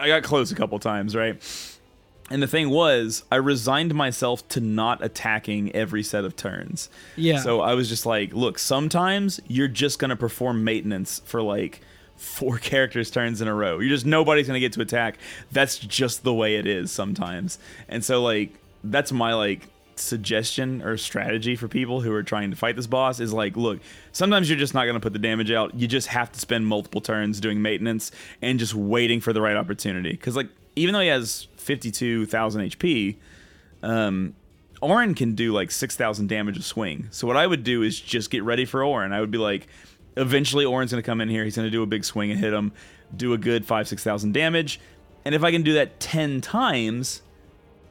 I got close a couple times, right? And the thing was, I resigned myself to not attacking every set of turns. Yeah. So I was just like, look, sometimes you're just gonna perform maintenance for like four characters turns in a row. You're just nobody's gonna get to attack. That's just the way it is sometimes. And so like that's my like suggestion or strategy for people who are trying to fight this boss is like, look, sometimes you're just not gonna put the damage out. You just have to spend multiple turns doing maintenance and just waiting for the right opportunity. Cause like even though he has 52,000 HP, um, Auron can do like 6,000 damage a swing. So what I would do is just get ready for Auron. I would be like, eventually Auron's going to come in here. He's going to do a big swing and hit him, do a good 5, 6,000 damage. And if I can do that 10 times,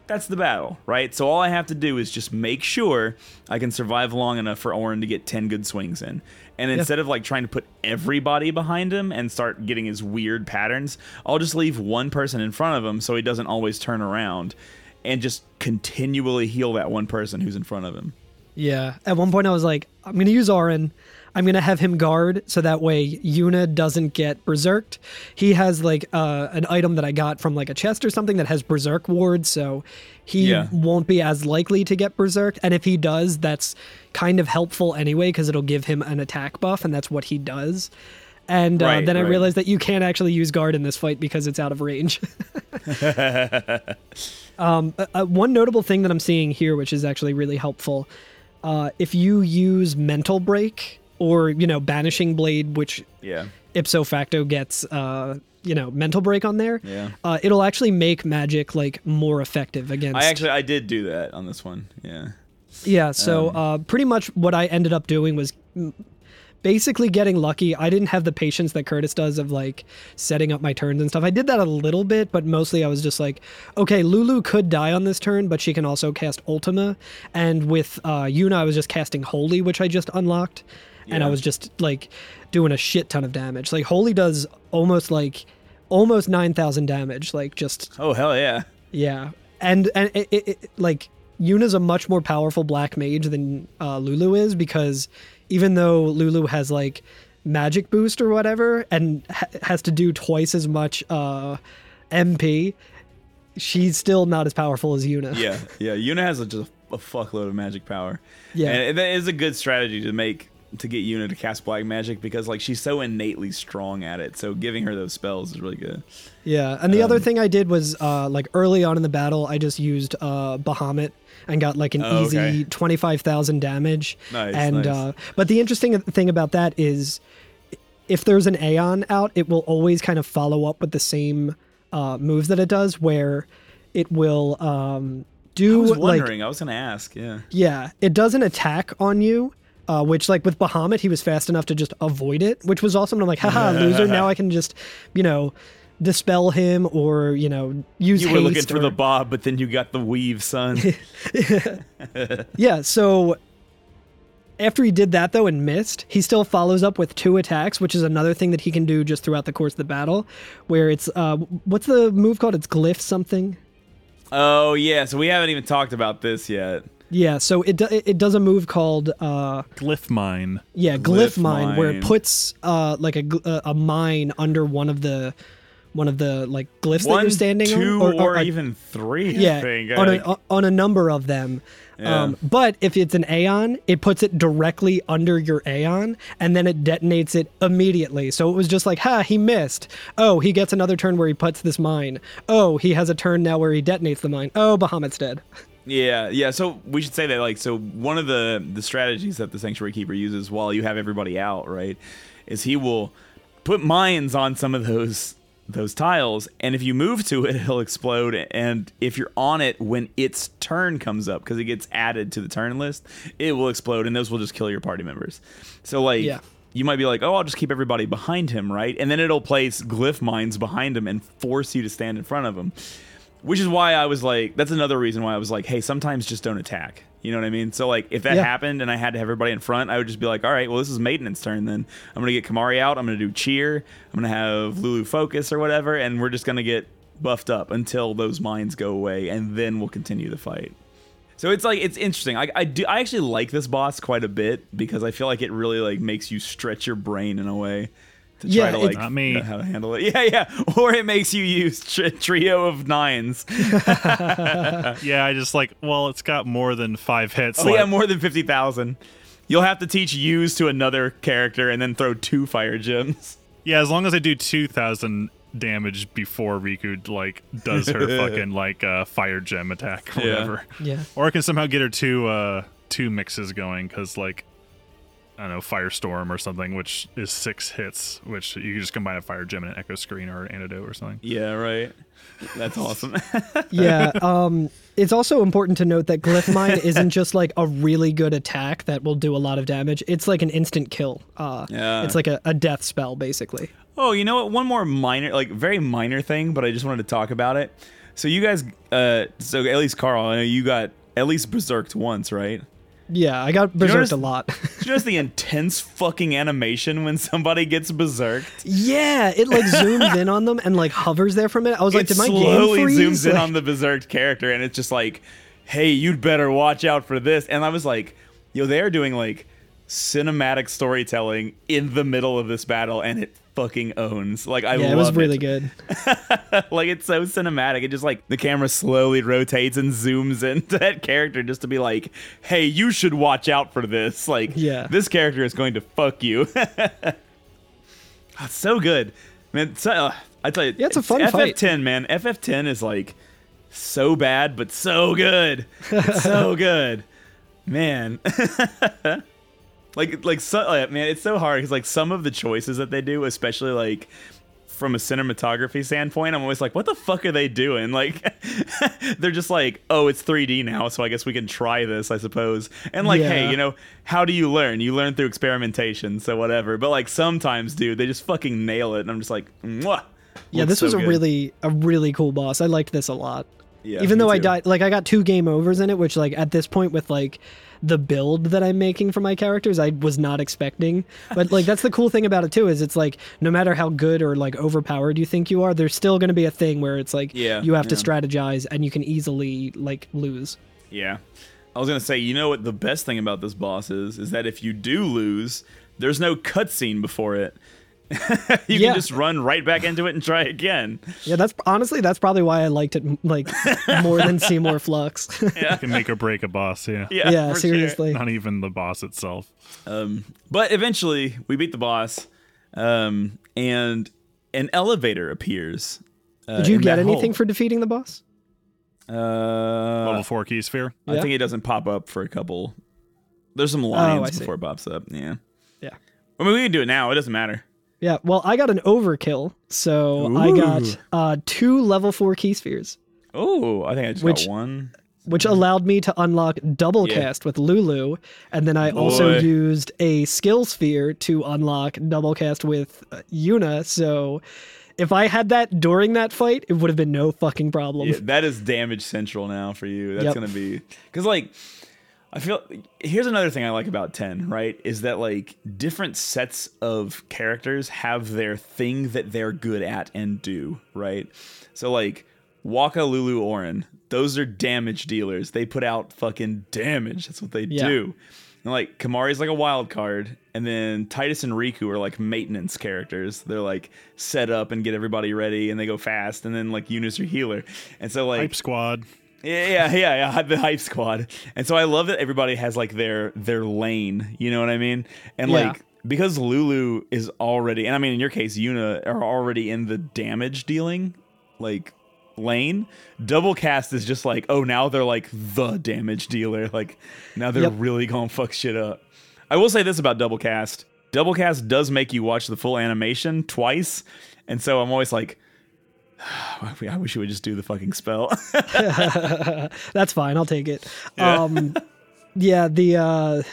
that's the battle, right? So all I have to do is just make sure I can survive long enough for Auron to get 10 good swings in. And Yeah. instead of like trying to put everybody behind him and start getting his weird patterns, I'll just leave one person in front of him so he doesn't always turn around and just continually heal that one person who's in front of him. Yeah. At one point, I was like, I'm going to use Auron. I'm going to have him guard so that way Yuna doesn't get berserked. He has like uh, an item that I got from like a chest or something that has berserk ward, so he Yeah. won't be as likely to get berserked. And if he does, that's kind of helpful anyway because it'll give him an attack buff, and that's what he does. And uh, Right, then I right. realized that you can't actually use guard in this fight because it's out of range. Um, uh, uh, one notable thing that I'm seeing here, which is actually really helpful, uh, if you use mental break or you know banishing blade, which Yeah. ipso facto gets uh, you know mental break on there, Yeah. uh, it'll actually make magic like more effective against. I actually I did do that on this one. Yeah. Yeah, so Um, uh, pretty much what I ended up doing was basically getting lucky. I didn't have the patience that Curtis does of like setting up my turns and stuff. I did that a little bit, but mostly I was just like, okay, Lulu could die on this turn, but she can also cast Ultima. And with uh, Yuna, I was just casting Holy, which I just unlocked. And I was just like doing a shit ton of damage. Like Holy does almost like almost 9,000 damage. Like just Oh hell yeah. yeah, and and it, it, it, like Yuna's a much more powerful black mage than uh, Lulu is because even though Lulu has like magic boost or whatever and ha- has to do twice as much uh, MP, she's still not as powerful as Yuna. Yeah, yeah. Yuna has a, just a fuckload of magic power. Yeah. and that is a good strategy to make to get Yuna to cast black magic because like she's so innately strong at it. So giving her those spells is really good. Yeah, and the other Um, thing I did was uh, like early on in the battle, I just used uh, Bahamut and got like an Oh, easy okay. twenty five thousand damage. Nice, And nice. Uh, but the interesting thing about that is, if there's an Aeon out, it will always kind of follow up with the same uh, moves that it does, where it will um, do I was like wondering. I was gonna ask. Yeah. yeah, it does an attack on you, uh, which like with Bahamut, he was fast enough to just avoid it, which was awesome. And I'm like, haha, loser! Now I can just, you know, dispel him or you know use. You were looking haste for the bob, but then you got the weave, son. yeah. So after he did that though and missed, he still follows up with two attacks, which is another thing that he can do just throughout the course of the battle. Where it's uh, what's the move called? It's glyph something. oh yeah. So we haven't even talked about this yet. Yeah, so it do, it does a move called uh, Glyph mine. Yeah, glyph, Glyph mine, where it puts uh like a uh, a mine under one of the one of the like glyphs that you're standing two, on, or, uh, even three. I yeah, think. on Like- a on a number of them. Yeah. Um, but if it's an Aeon, it puts it directly under your Aeon, and then it detonates it immediately. So it was just like, ha, he missed. Oh, he gets another turn where he puts this mine. Oh, he has a turn now where he detonates the mine. Oh, Bahamut's dead. Yeah, yeah. So we should say that, like, so one of the the strategies that the Sanctuary Keeper uses while you have everybody out, right, is he will put mines on some of those those tiles, and if you move to it, it'll explode. And if you're on it when its turn comes up, because it gets added to the turn list, it will explode, and those will just kill your party members. So like, Yeah. you might be like, oh, I'll just keep everybody behind him, right? And then it'll place glyph mines behind him and force you to stand in front of him. Which is why I was like, that's another reason why I was like, hey, sometimes just don't attack. You know what I mean? So like, if that Yeah. happened and I had to have everybody in front, I would just be like, all right, well, this is maintenance turn. Then I'm gonna get Kimahri out. I'm gonna do cheer. I'm gonna have Lulu focus or whatever, and we're just gonna get buffed up until those mines go away, and then we'll continue the fight. So it's like it's interesting. I, I do I actually like this boss quite a bit because I feel like it really like makes you stretch your brain in a way to Yeah, try to it- like Not me. know how to handle it. Yeah, yeah. Or it makes you use tri- trio of nines. Yeah, I just like, well, it's got more than five hits. Oh like- yeah, more than fifty thousand. You'll have to teach use to another character and then throw two fire gems. Yeah, as long as I do two thousand damage before Rikku like does her fucking like uh, fire gem attack or Yeah. whatever. Yeah. Or I can somehow get her two uh two mixes going because like I don't know firestorm or something, which is six hits, which you can just combine a fire gem and an echo screen or an antidote or something. Yeah, right. That's awesome. yeah. Um, it's also important to note that Glyph Mine isn't just like a really good attack that will do a lot of damage. It's like an instant kill. Uh, Yeah. It's like a, a death spell, basically. Oh, you know what? One more minor, like very minor thing, but I just wanted to talk about it. So you guys, uh, so at least Carl, I know you got at least berserked once, right? Yeah, I got berserked notice- a lot. Did you notice the intense fucking animation when somebody gets berserked? yeah, it like zooms in on them and like hovers there for a minute. I was like, it did my slowly game freeze? zooms in on the berserked character, and it's just like, hey, you'd better watch out for this. And I was like, yo, they're doing like cinematic storytelling in the middle of this battle, and it fucking owns. Like I yeah, love it It was really good. like it's so cinematic. It just like the camera slowly rotates and zooms into that character just to be like, "Hey, you should watch out for this." Like, Yeah. this character is going to fuck you. It's so good, man. So, uh, I tell you, Yeah, it's a fun fight. FF10, man. FF10 is like so bad, but so good. So good, man. Like, like, so, oh, like, man, it's so hard because like some of the choices that they do, especially like from a cinematography standpoint, I'm always like, what the fuck are they doing? Like, they're just like, oh, it's 3D now, so I guess we can try this, I suppose. And like, hey, you know, how do you learn? You learn through experimentation, so whatever. But like sometimes, dude, they just fucking nail it, and I'm just like, mwah. Yeah, this was so a good. really a really cool boss. I liked this a lot. Yeah, Even though I died, like I got two game overs in it, which like at this point with like the build that I'm making for my characters, I was not expecting. But like that's the cool thing about it too is it's like no matter how good or like overpowered you think you are, there's still going to be a thing where it's like Yeah, you have to strategize and you can easily like lose. Yeah. I was gonna say, you know what the best thing about this boss is? Is that if you do lose, there's no cutscene before it. you Yeah. can just run right back into it and try again. Yeah, that's honestly that's probably why I liked it like more than Seymour Flux. yeah. You can make or break a boss. Yeah. Yeah, yeah, for sure. seriously. Not even the boss itself. Um, but eventually, we beat the boss, um, and an elevator appears. Uh, Did you get anything hole. for defeating the boss? Uh, Level four key sphere. I Yeah? think it doesn't pop up for a couple. There's some Oh, I lines see. before it pops up. Yeah. Yeah. I mean, we can do it now. It doesn't matter. Yeah, well, I got an overkill, so I got uh, two level four key spheres, Oh, I think I just Which- got one. which allowed me to unlock double Yeah. cast with Lulu, and then I also used a skill sphere to unlock double cast with uh, Yuna. So if I had that during that fight, it would have been no fucking problem. Yeah, that is damage central now for you. That's Yep. gonna be because like I feel here's another thing I like about 10, right? Is that like different sets of characters have their thing that they're good at and do, right? So like Wakka Lulu Auron, those are damage dealers. They put out fucking damage. That's what they Yeah. do. And like Kimahri's like a wild card, and then Tidus and Rikku are like maintenance characters. They're like set up and get everybody ready, and they go fast. And then like Eunice are healer, and so like Hype squad. Yeah, yeah, yeah, yeah, the hype squad. And so I love that everybody has like their their lane. You know what I mean? And Yeah. like because Lulu is already, and I mean in your case, Yuna are already in the damage dealing like lane. Double cast is just like, oh, now they're like the damage dealer. Like now they're Yep. really gonna fuck shit up. I will say this about double cast. Double cast does make you watch the full animation twice, and so I'm always like. I wish you would just do the fucking spell. That's fine. I'll take it. Yeah. Um, yeah, the uh,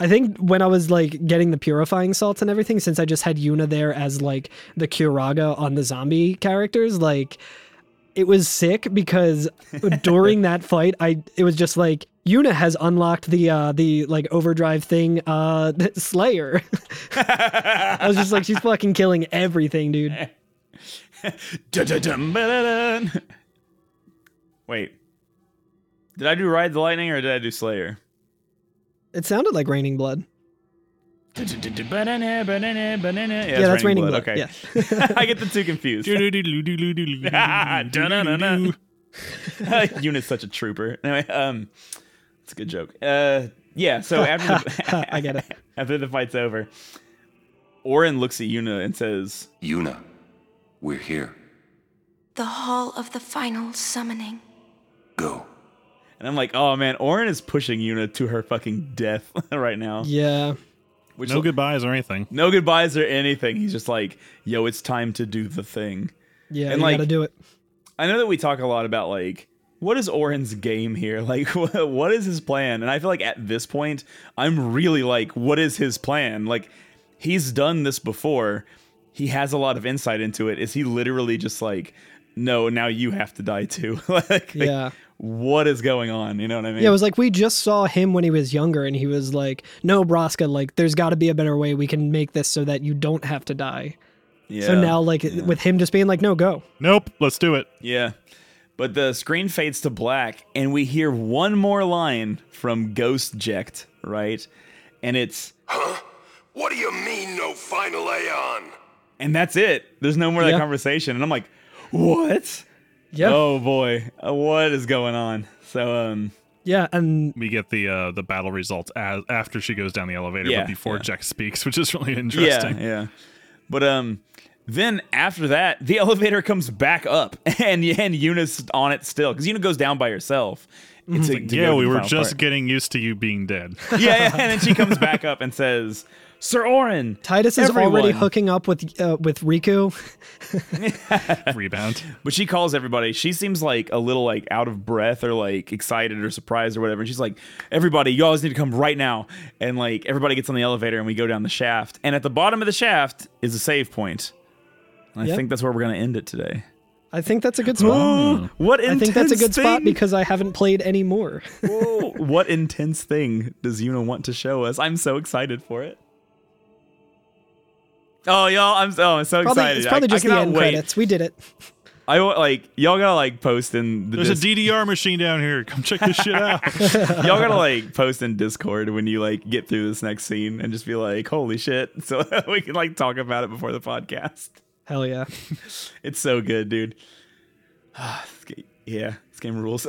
I think when I was like getting the purifying salts and everything, since I just had Yuna there as like the Curaga on the zombie characters, like it was sick because during that fight, I it was just like Yuna has unlocked the uh the like overdrive thing uh Slayer. I was just like she's fucking killing everything, dude. Wait. Did I do Ride the Lightning or did I do Slayer? It sounded like raining blood. Banana, banana, banana. Yeah, Yeah, that's Raining Blood, Okay. I get the two confused. Unit's such a trooper. Anyway, um, it's a good joke. Uh, yeah. So after the, I get it. after the fight's over, Auron looks at Yuna and says, Yuna, we're here. The Hall of the Final Summoning. Go. and I'm like, oh man, Auron is pushing Yuna to her fucking death right now. Yeah. Which no goodbyes or anything. no goodbyes or anything. He's just like, yo, it's time to do the thing. Yeah, And, you like, gotta do it. I know that we talk a lot about like what is Auron's game here? Like what, what is his plan? And I feel like at this point I'm really like what is his plan? Like he's done this before. He has a lot of insight into it. Is he literally just like no, now you have to die too? like Yeah. what is going on? You know what I mean? Yeah, it was like we just saw him when he was younger, and he was like, "No, Braska, like there's got to be a better way. We can make this so that you don't have to die." yeah. So now, like with him just being like, "No, go." Nope, let's do it. Yeah. But the screen fades to black, and we hear one more line from Ghost Jecht, right? And it's "Huh? What do you mean, no final Aeon? And that's it. There's no more of that conversation. And I'm like, what? Yeah, Oh boy, Uh, what is going on? So um, yeah, and We get the uh, the battle results as after she goes down the elevator, Yeah, but before yeah. Jecht speaks, which is really interesting. yeah, yeah. But um, then after that, the elevator comes back up, and and Yuna's on it still because Yuna goes down by herself. It's a- Mm-hmm. Yeah, we were just part. getting used to you being dead. yeah, yeah, and then she comes back up and says, "Sir Auron, Tidus is already hooking up with uh, with Rikku. Rebound. But she calls everybody. She seems like a little like out of breath or like excited or surprised or whatever. And she's like, "Everybody, you always need to come right now." And like everybody gets on the elevator and we go down the shaft. And at the bottom of the shaft is a save point. And I think that's where we're gonna end it today. I think that's a good spot. what intense I think that's a intense good spot because I haven't played any more. Whoa, what intense thing does Yuna want to show us? I'm so excited for it. Oh, y'all! I'm so, I'm so probably, excited. it's probably I, just I the end wait. credits. We did it. I wa- like y'all gotta like post in the There's dis- a DDR machine down here. Come check this shit out. y'all gotta like post in Discord when you like get through this next scene and just be like, "Holy shit!" So we can like talk about it before the podcast. Hell yeah. It's so good, dude. Yeah, this game rules.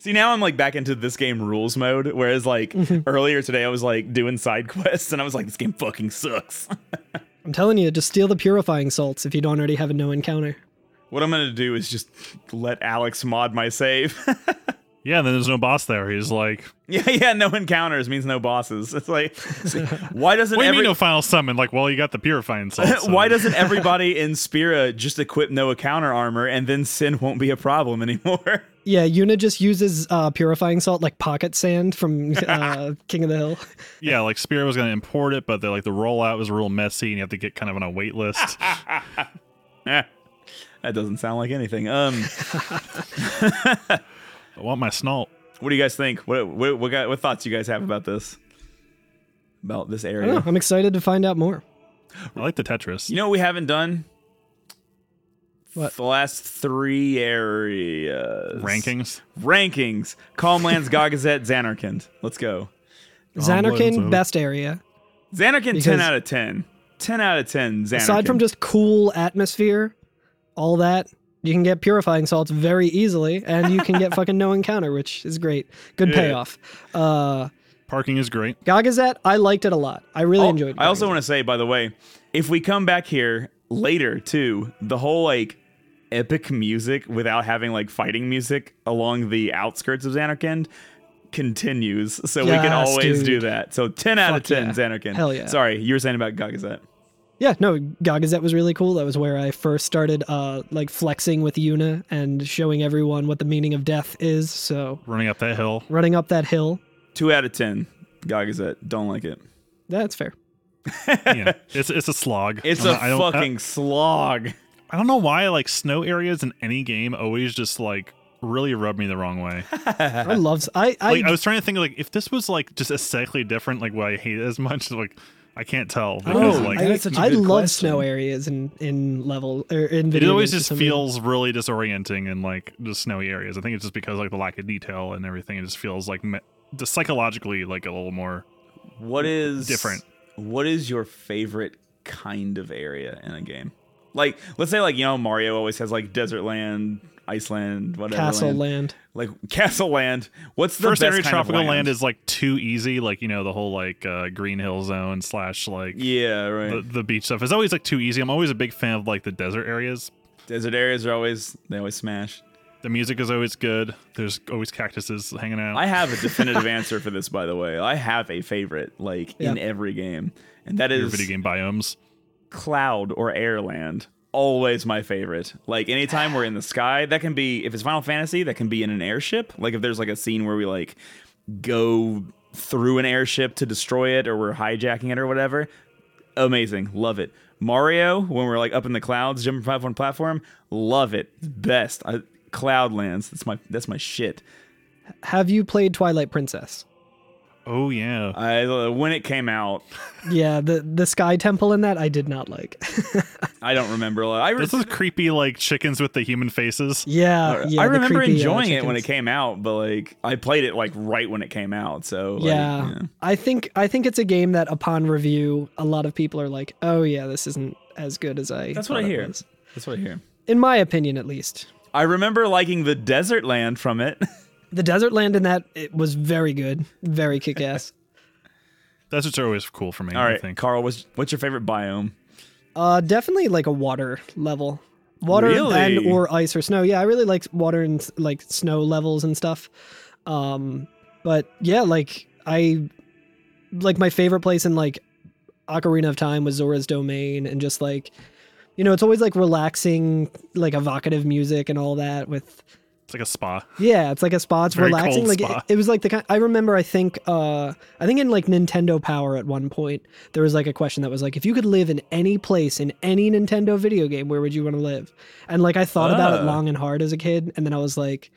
See, now I'm like back into this game rules mode, whereas like mhm. earlier today I was like doing side quests and I was like, this game fucking sucks. I'm telling you, just steal the purifying salts if you don't already have a no encounter. what I'm gonna do is just let Alex mod my save. yeah, and then there's no boss there. He's like, yeah, yeah, no encounters means no bosses. It's like, why doesn't what do you every- mean no final summon? Like, well, you got the purifying salt. so- Why doesn't everybody in Spira just equip no counter armor and then sin won't be a problem anymore? Yeah, Yuna just uses uh, purifying salt like pocket sand from uh, King of the Hill. Yeah, like Spirit was going to import it, but the, like the rollout was real messy, and you have to get kind of on a wait list. Eh, that doesn't sound like anything. Um, I want my snalt. what do you guys think? What what what, got, what thoughts you guys have about this? About this I don't area? know. I'm excited to find out more. I like the Tetris. You know what we haven't done? What? The last three areas. Rankings. Rankings. Calmlands, Gagazet, Zanarkand. Let's go. Zanarkand, Lorenzo. best area. Zanarkand, Because- 10 out of 10. 10 out of 10, Zanarkand. Aside from just cool atmosphere, all that, you can get purifying salts very easily, and you can get fucking no encounter, which is great. Good Yeah. payoff. Uh, Parking is great. Gagazet, I liked it a lot. I really Oh, enjoyed. I also want to say, by the way, if we come back here later too, the whole like epic music without having like fighting music along the outskirts of Zanarkand continues. So we can Yes, always do that. So 10 out of 10 yeah. Zanarkand. Hell yeah. Sorry, you were saying about Gagazet. Yeah, no, Gagazet was really cool. That was where I first started uh like flexing with Yuna and showing everyone what the meaning of death is. So Running up that hill. running up that hill. two out of ten. Gagazet. Don't like it. That's fair. yeah, it's it's a slog. It's I'm a I fucking slog. I don't know why like snow areas in any game always just like really rub me the wrong way. I love. I I, Like I was trying to think like if this was like just aesthetically different, like why I hate it as much, like I can't tell because oh, like I, that's such a I good love question. snow areas in in level or in video. it always just some reason. feels really disorienting in like the snowy areas. I think it's just because like the lack of detail and everything. It just feels like me- just psychologically like a little more. What is Different. What is your favorite kind of area in a game? Like, let's say, like you know, Mario always has like desert land, Iceland, whatever. Castle land. land. like Castle Land. What's the First best area kind tropical of land is like too easy. Like you know the whole like uh, Green Hill Zone slash like yeah, right. the, the beach stuff is always like too easy. I'm always a big fan of like the desert areas. desert areas are always they always smash. The music is always good. There's always cactuses hanging out. I have a definitive answer for this, by the way. I have a favorite, like in every game, and that your is video game biomes. cloud or airland. Always my favorite. Like anytime we're in the sky, that can be if it's Final Fantasy, that can be in an airship. Like if there's like a scene where we like go through an airship to destroy it or we're hijacking it or whatever. Amazing. Love it. Mario, when we're like up in the clouds, jumping from platform platform, love it. Best. I, Cloudlands. That's my that's my shit. Have you played Twilight Princess? Oh yeah. I uh, when it came out, Yeah, the the Sky Temple in that I did not like. I don't remember. I, re- This is creepy like chickens with the human faces. yeah, yeah. I remember creepy, uh, enjoying it when it came out, but like I played it like right when it came out. So like, yeah, I think I think it's a game that upon review, a lot of people are like, "Oh yeah, this isn't as good as I." That's what I hear. That's what I hear. In my opinion, at least. I remember liking the desert land from it. The desert land in that it was very good, very kick ass. Deserts are always cool for me. All I right, think. Carl, what's what's your favorite biome? uh, definitely like a water level, water Really? and or ice or snow. Yeah, I really like water and like snow levels and stuff. Um, but yeah, like I like my favorite place in like Ocarina of Time was Zora's Domain, and just like you know, it's always like relaxing, like evocative music and all that with It's like a spa. Yeah, it's like a spa. It's Very relaxing. Like it, it was like the kind. I remember. I think. Uh, I think in like Nintendo Power at one point there was like a question that was like, if you could live in any place in any Nintendo video game, where would you want to live? And like I thought about it Ah. long and hard as a kid, and then I was like,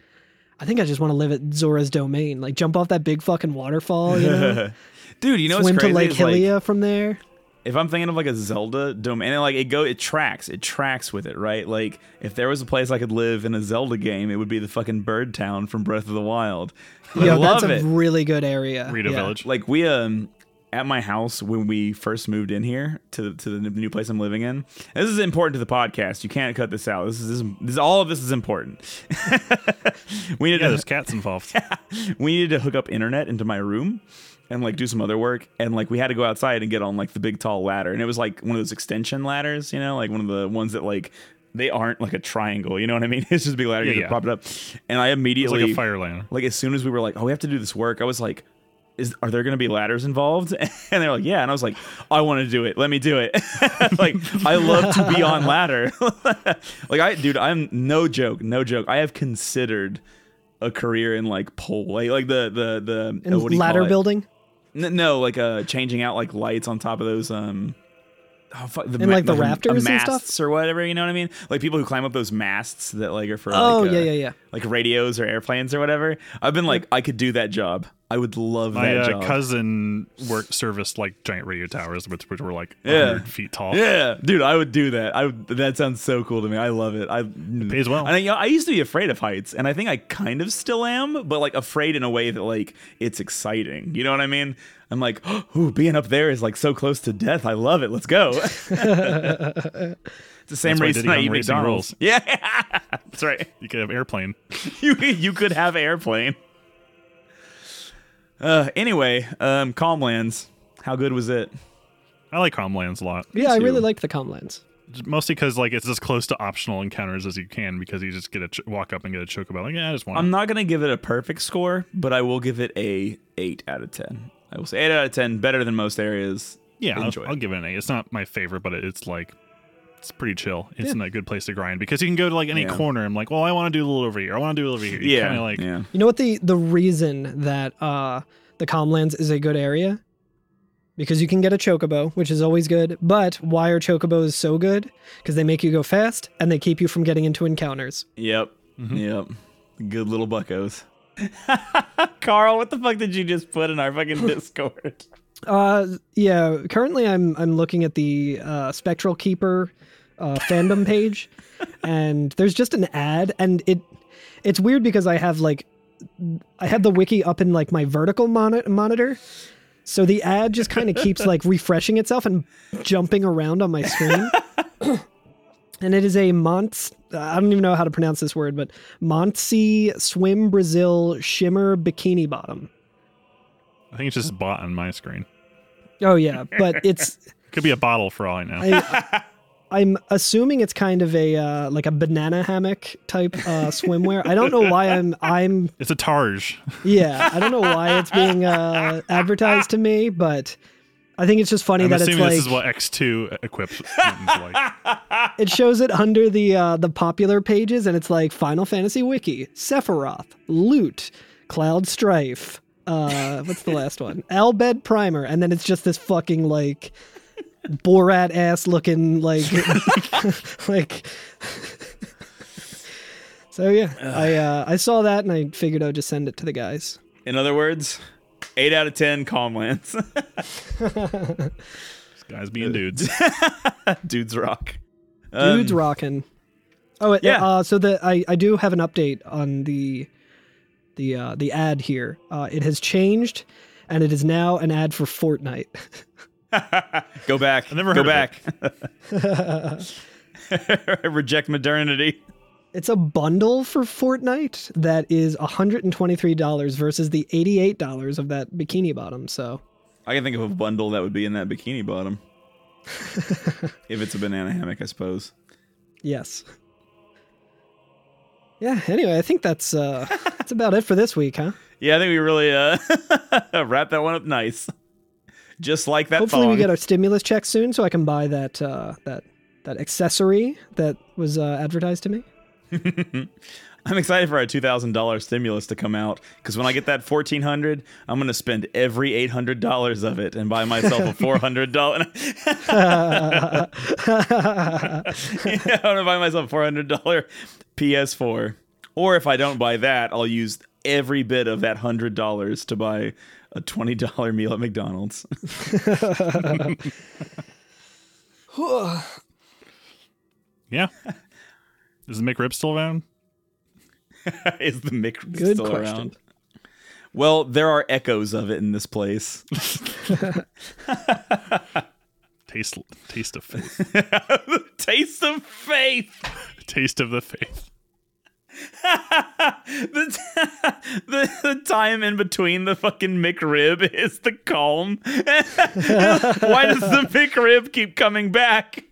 I think I just want to live at Zora's Domain. Like jump off that big fucking waterfall. You know, Dude, you know swim what's to? Lake is, like, Hylia from there. If I'm thinking of like a Zelda domain, and like it go, it tracks, it tracks with it, right? Like if there was a place I could live in a Zelda game, it would be the fucking Bird Town from Breath of the Wild. I Yo, love that's it. a really good area. Rito Yeah. Village. like we um at my house when we first moved in here to to the new place I'm living in. This is important to the podcast. You can't cut this out. This is this, this all of this is important. we need Yeah, to there's cats involved. we needed to hook up internet into my room and like do some other work. And like we had to go outside and get on like the big tall ladder. And it was like one of those extension ladders you know like one of the ones that like they aren't like a triangle you know what i mean? It's just a big ladder you Yeah, just yeah. prop it up. And i It's immediately like a fire ladder like as soon as we were like oh we have to do this work i was like is are there going to be ladders involved? And they're like yeah. And i was like i want to do it. Let me do it. Like i love to be on ladder. Like i dude i'm no joke no joke. I have considered a career in like pole like, like the the the In what do you call ladder it? building. N- no like uh changing out like lights on top of those um Oh, fuck, the And, like, the a rafters and stuff? masts or whatever, you know what I mean? Like people who climb up those masts that like are for Oh like, uh, yeah, yeah, yeah. like radios or airplanes or whatever. I've been like, I could do that job. I would love My that uh, job. pays worked serviced like giant radio towers, which, which were like Yeah. 100 feet tall. Yeah, dude, I would do that. I would, that sounds so cool to me. I love it. I pays well. And I, you know, I used to be afraid of heights, and I think I kind of still am, but like afraid in a way that like it's exciting. You know what I mean? I'm like, ooh, being up there is like so close to death. I love it. Let's go. it's the same That's reason I eat McDonald's. rules. Yeah, that's right. You could have airplane. you you could have airplane. Uh, anyway, um, Calmlands. How good was it? I like Calmlands a lot. Yeah, I really too. liked the Calmlands. Mostly because like it's as close to optional encounters as you can because you just get a ch- walk up and get a chocobo. Like yeah, I just want. I'm not gonna give it a perfect score, but I will give it a eight out of ten. I will say eight out of ten, better than most areas. yeah, I'll, enjoy. I'll give it an eight. It's not my favorite, but it, it's like it's pretty chill. It's in a good place to grind because you can go to like any Yeah. corner. I'm like, well, I want to do a little over here. I want to do a little over here. You yeah, like yeah. You know what the the reason that uh the Calmlands is a good area because you can get a chocobo, which is always good. But why are chocobos so good? Because they make you go fast and they keep you from getting into encounters. Yep. Yep. Good little buckos. Carl, what the fuck did you just put in our fucking Discord? Uh, yeah. Currently, I'm I'm looking at the uh, Spectral Keeper uh, fandom page, and there's just an ad, and it it's weird because I have like I have the wiki up in like my vertical moni- monitor. So the ad just kind of keeps like refreshing itself and jumping around on my screen. and it is a Mont I don't even know how to pronounce this word, but Montce Swim Brazil Shimmer Bikini Bottom. I think it's just bought on my screen. Oh yeah, but it's Could be a bottle for all I know. I, I'm assuming it's kind of a uh, like a banana hammock type uh, swimwear. I don't know why I'm I'm it's a Targe. yeah I don't know why it's being uh, advertised to me, but I think it's just funny I'm that it's like this is what X2 equips Mittens like. it shows it under the uh, the popular pages, and it's like Final Fantasy Wiki, Sephiroth, Loot, Cloud Strife. Uh, what's the last one? Al Bhed Primer, and then it's just this fucking like Borat ass looking like like. so yeah, I uh, I saw that and I figured I'd just send it to the guys. In other words, eight out of ten calm Calmlands. Guys being dudes. Dudes rock. Dudes Um, rocking. Oh yeah. yeah. Uh, so the I I do have an update on the the uh, the ad here. Uh, it has changed, and it is now an ad for Fortnite. Go back. I never Go heard back. Reject modernity. It's a bundle for Fortnite that is $123 versus the $88 of that bikini bottom. So I can think of a bundle that would be in that bikini bottom. if it's a banana hammock, I suppose. yes. Yeah. Anyway, I think that's uh that's about it for this week, huh? Yeah, I think we really uh wrap that one up nice. Just like that Hopefully, we get our stimulus check soon, so I can buy that uh, that that accessory that was uh, advertised to me. I'm excited for our two thousand dollars stimulus to come out because when I get that fourteen hundred, I'm gonna spend every eight hundred dollars of it and buy myself a four hundred dollar. I'm gonna buy myself a four hundred dollar PS4, or if I don't buy that, I'll use every bit of that hundred dollars to buy a twenty dollar meal at McDonald's. Yeah. Is the McRib still around? Is the Mick Good still question. around? Well, there are echoes of it in this place. Taste taste of faith. Taste of faith. taste of the faith. the, the the time in between the fucking McRib is the calm. Why does the McRib keep coming back?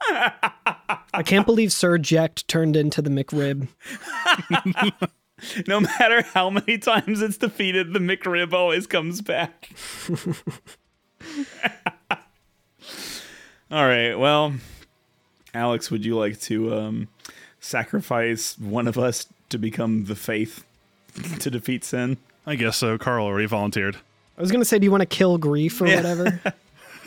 I can't believe Sir Jecht turned into the McRib. No matter how many times it's defeated, the McRib always comes back. All right. Well, Alex, would you like to um, sacrifice one of us to become the fayth to defeat sin? I guess so. Carl already volunteered. I was gonna say, do you want to kill grief or whatever?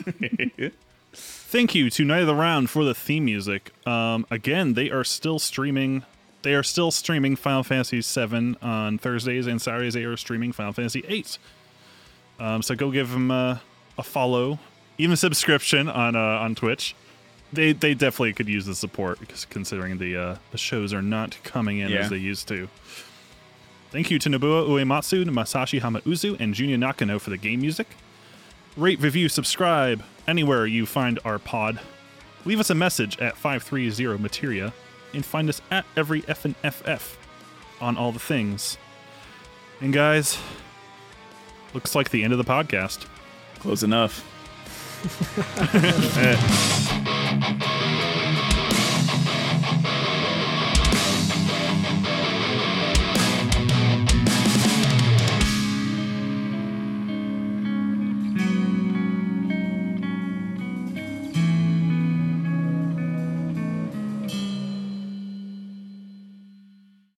Thank you to Knight of the Round for the theme music. Um, again, they are still streaming. They are still streaming Final Fantasy VII on Thursdays and Saturdays. They are streaming Final Fantasy VIII. Um, so go give them uh, a follow, even a subscription on uh, on Twitch. They they definitely could use the support because considering the uh, the shows are not coming in Yeah. as they used to. Thank you to Nobuo Uematsu, Masashi Hamauzu, and Junya Nakano for the game music. Rate, review, subscribe anywhere you find our pod. Leave us a message at 530 Materia and find us at every F and FF on all the things. And guys, looks like the end of the podcast. Close enough. Thank you.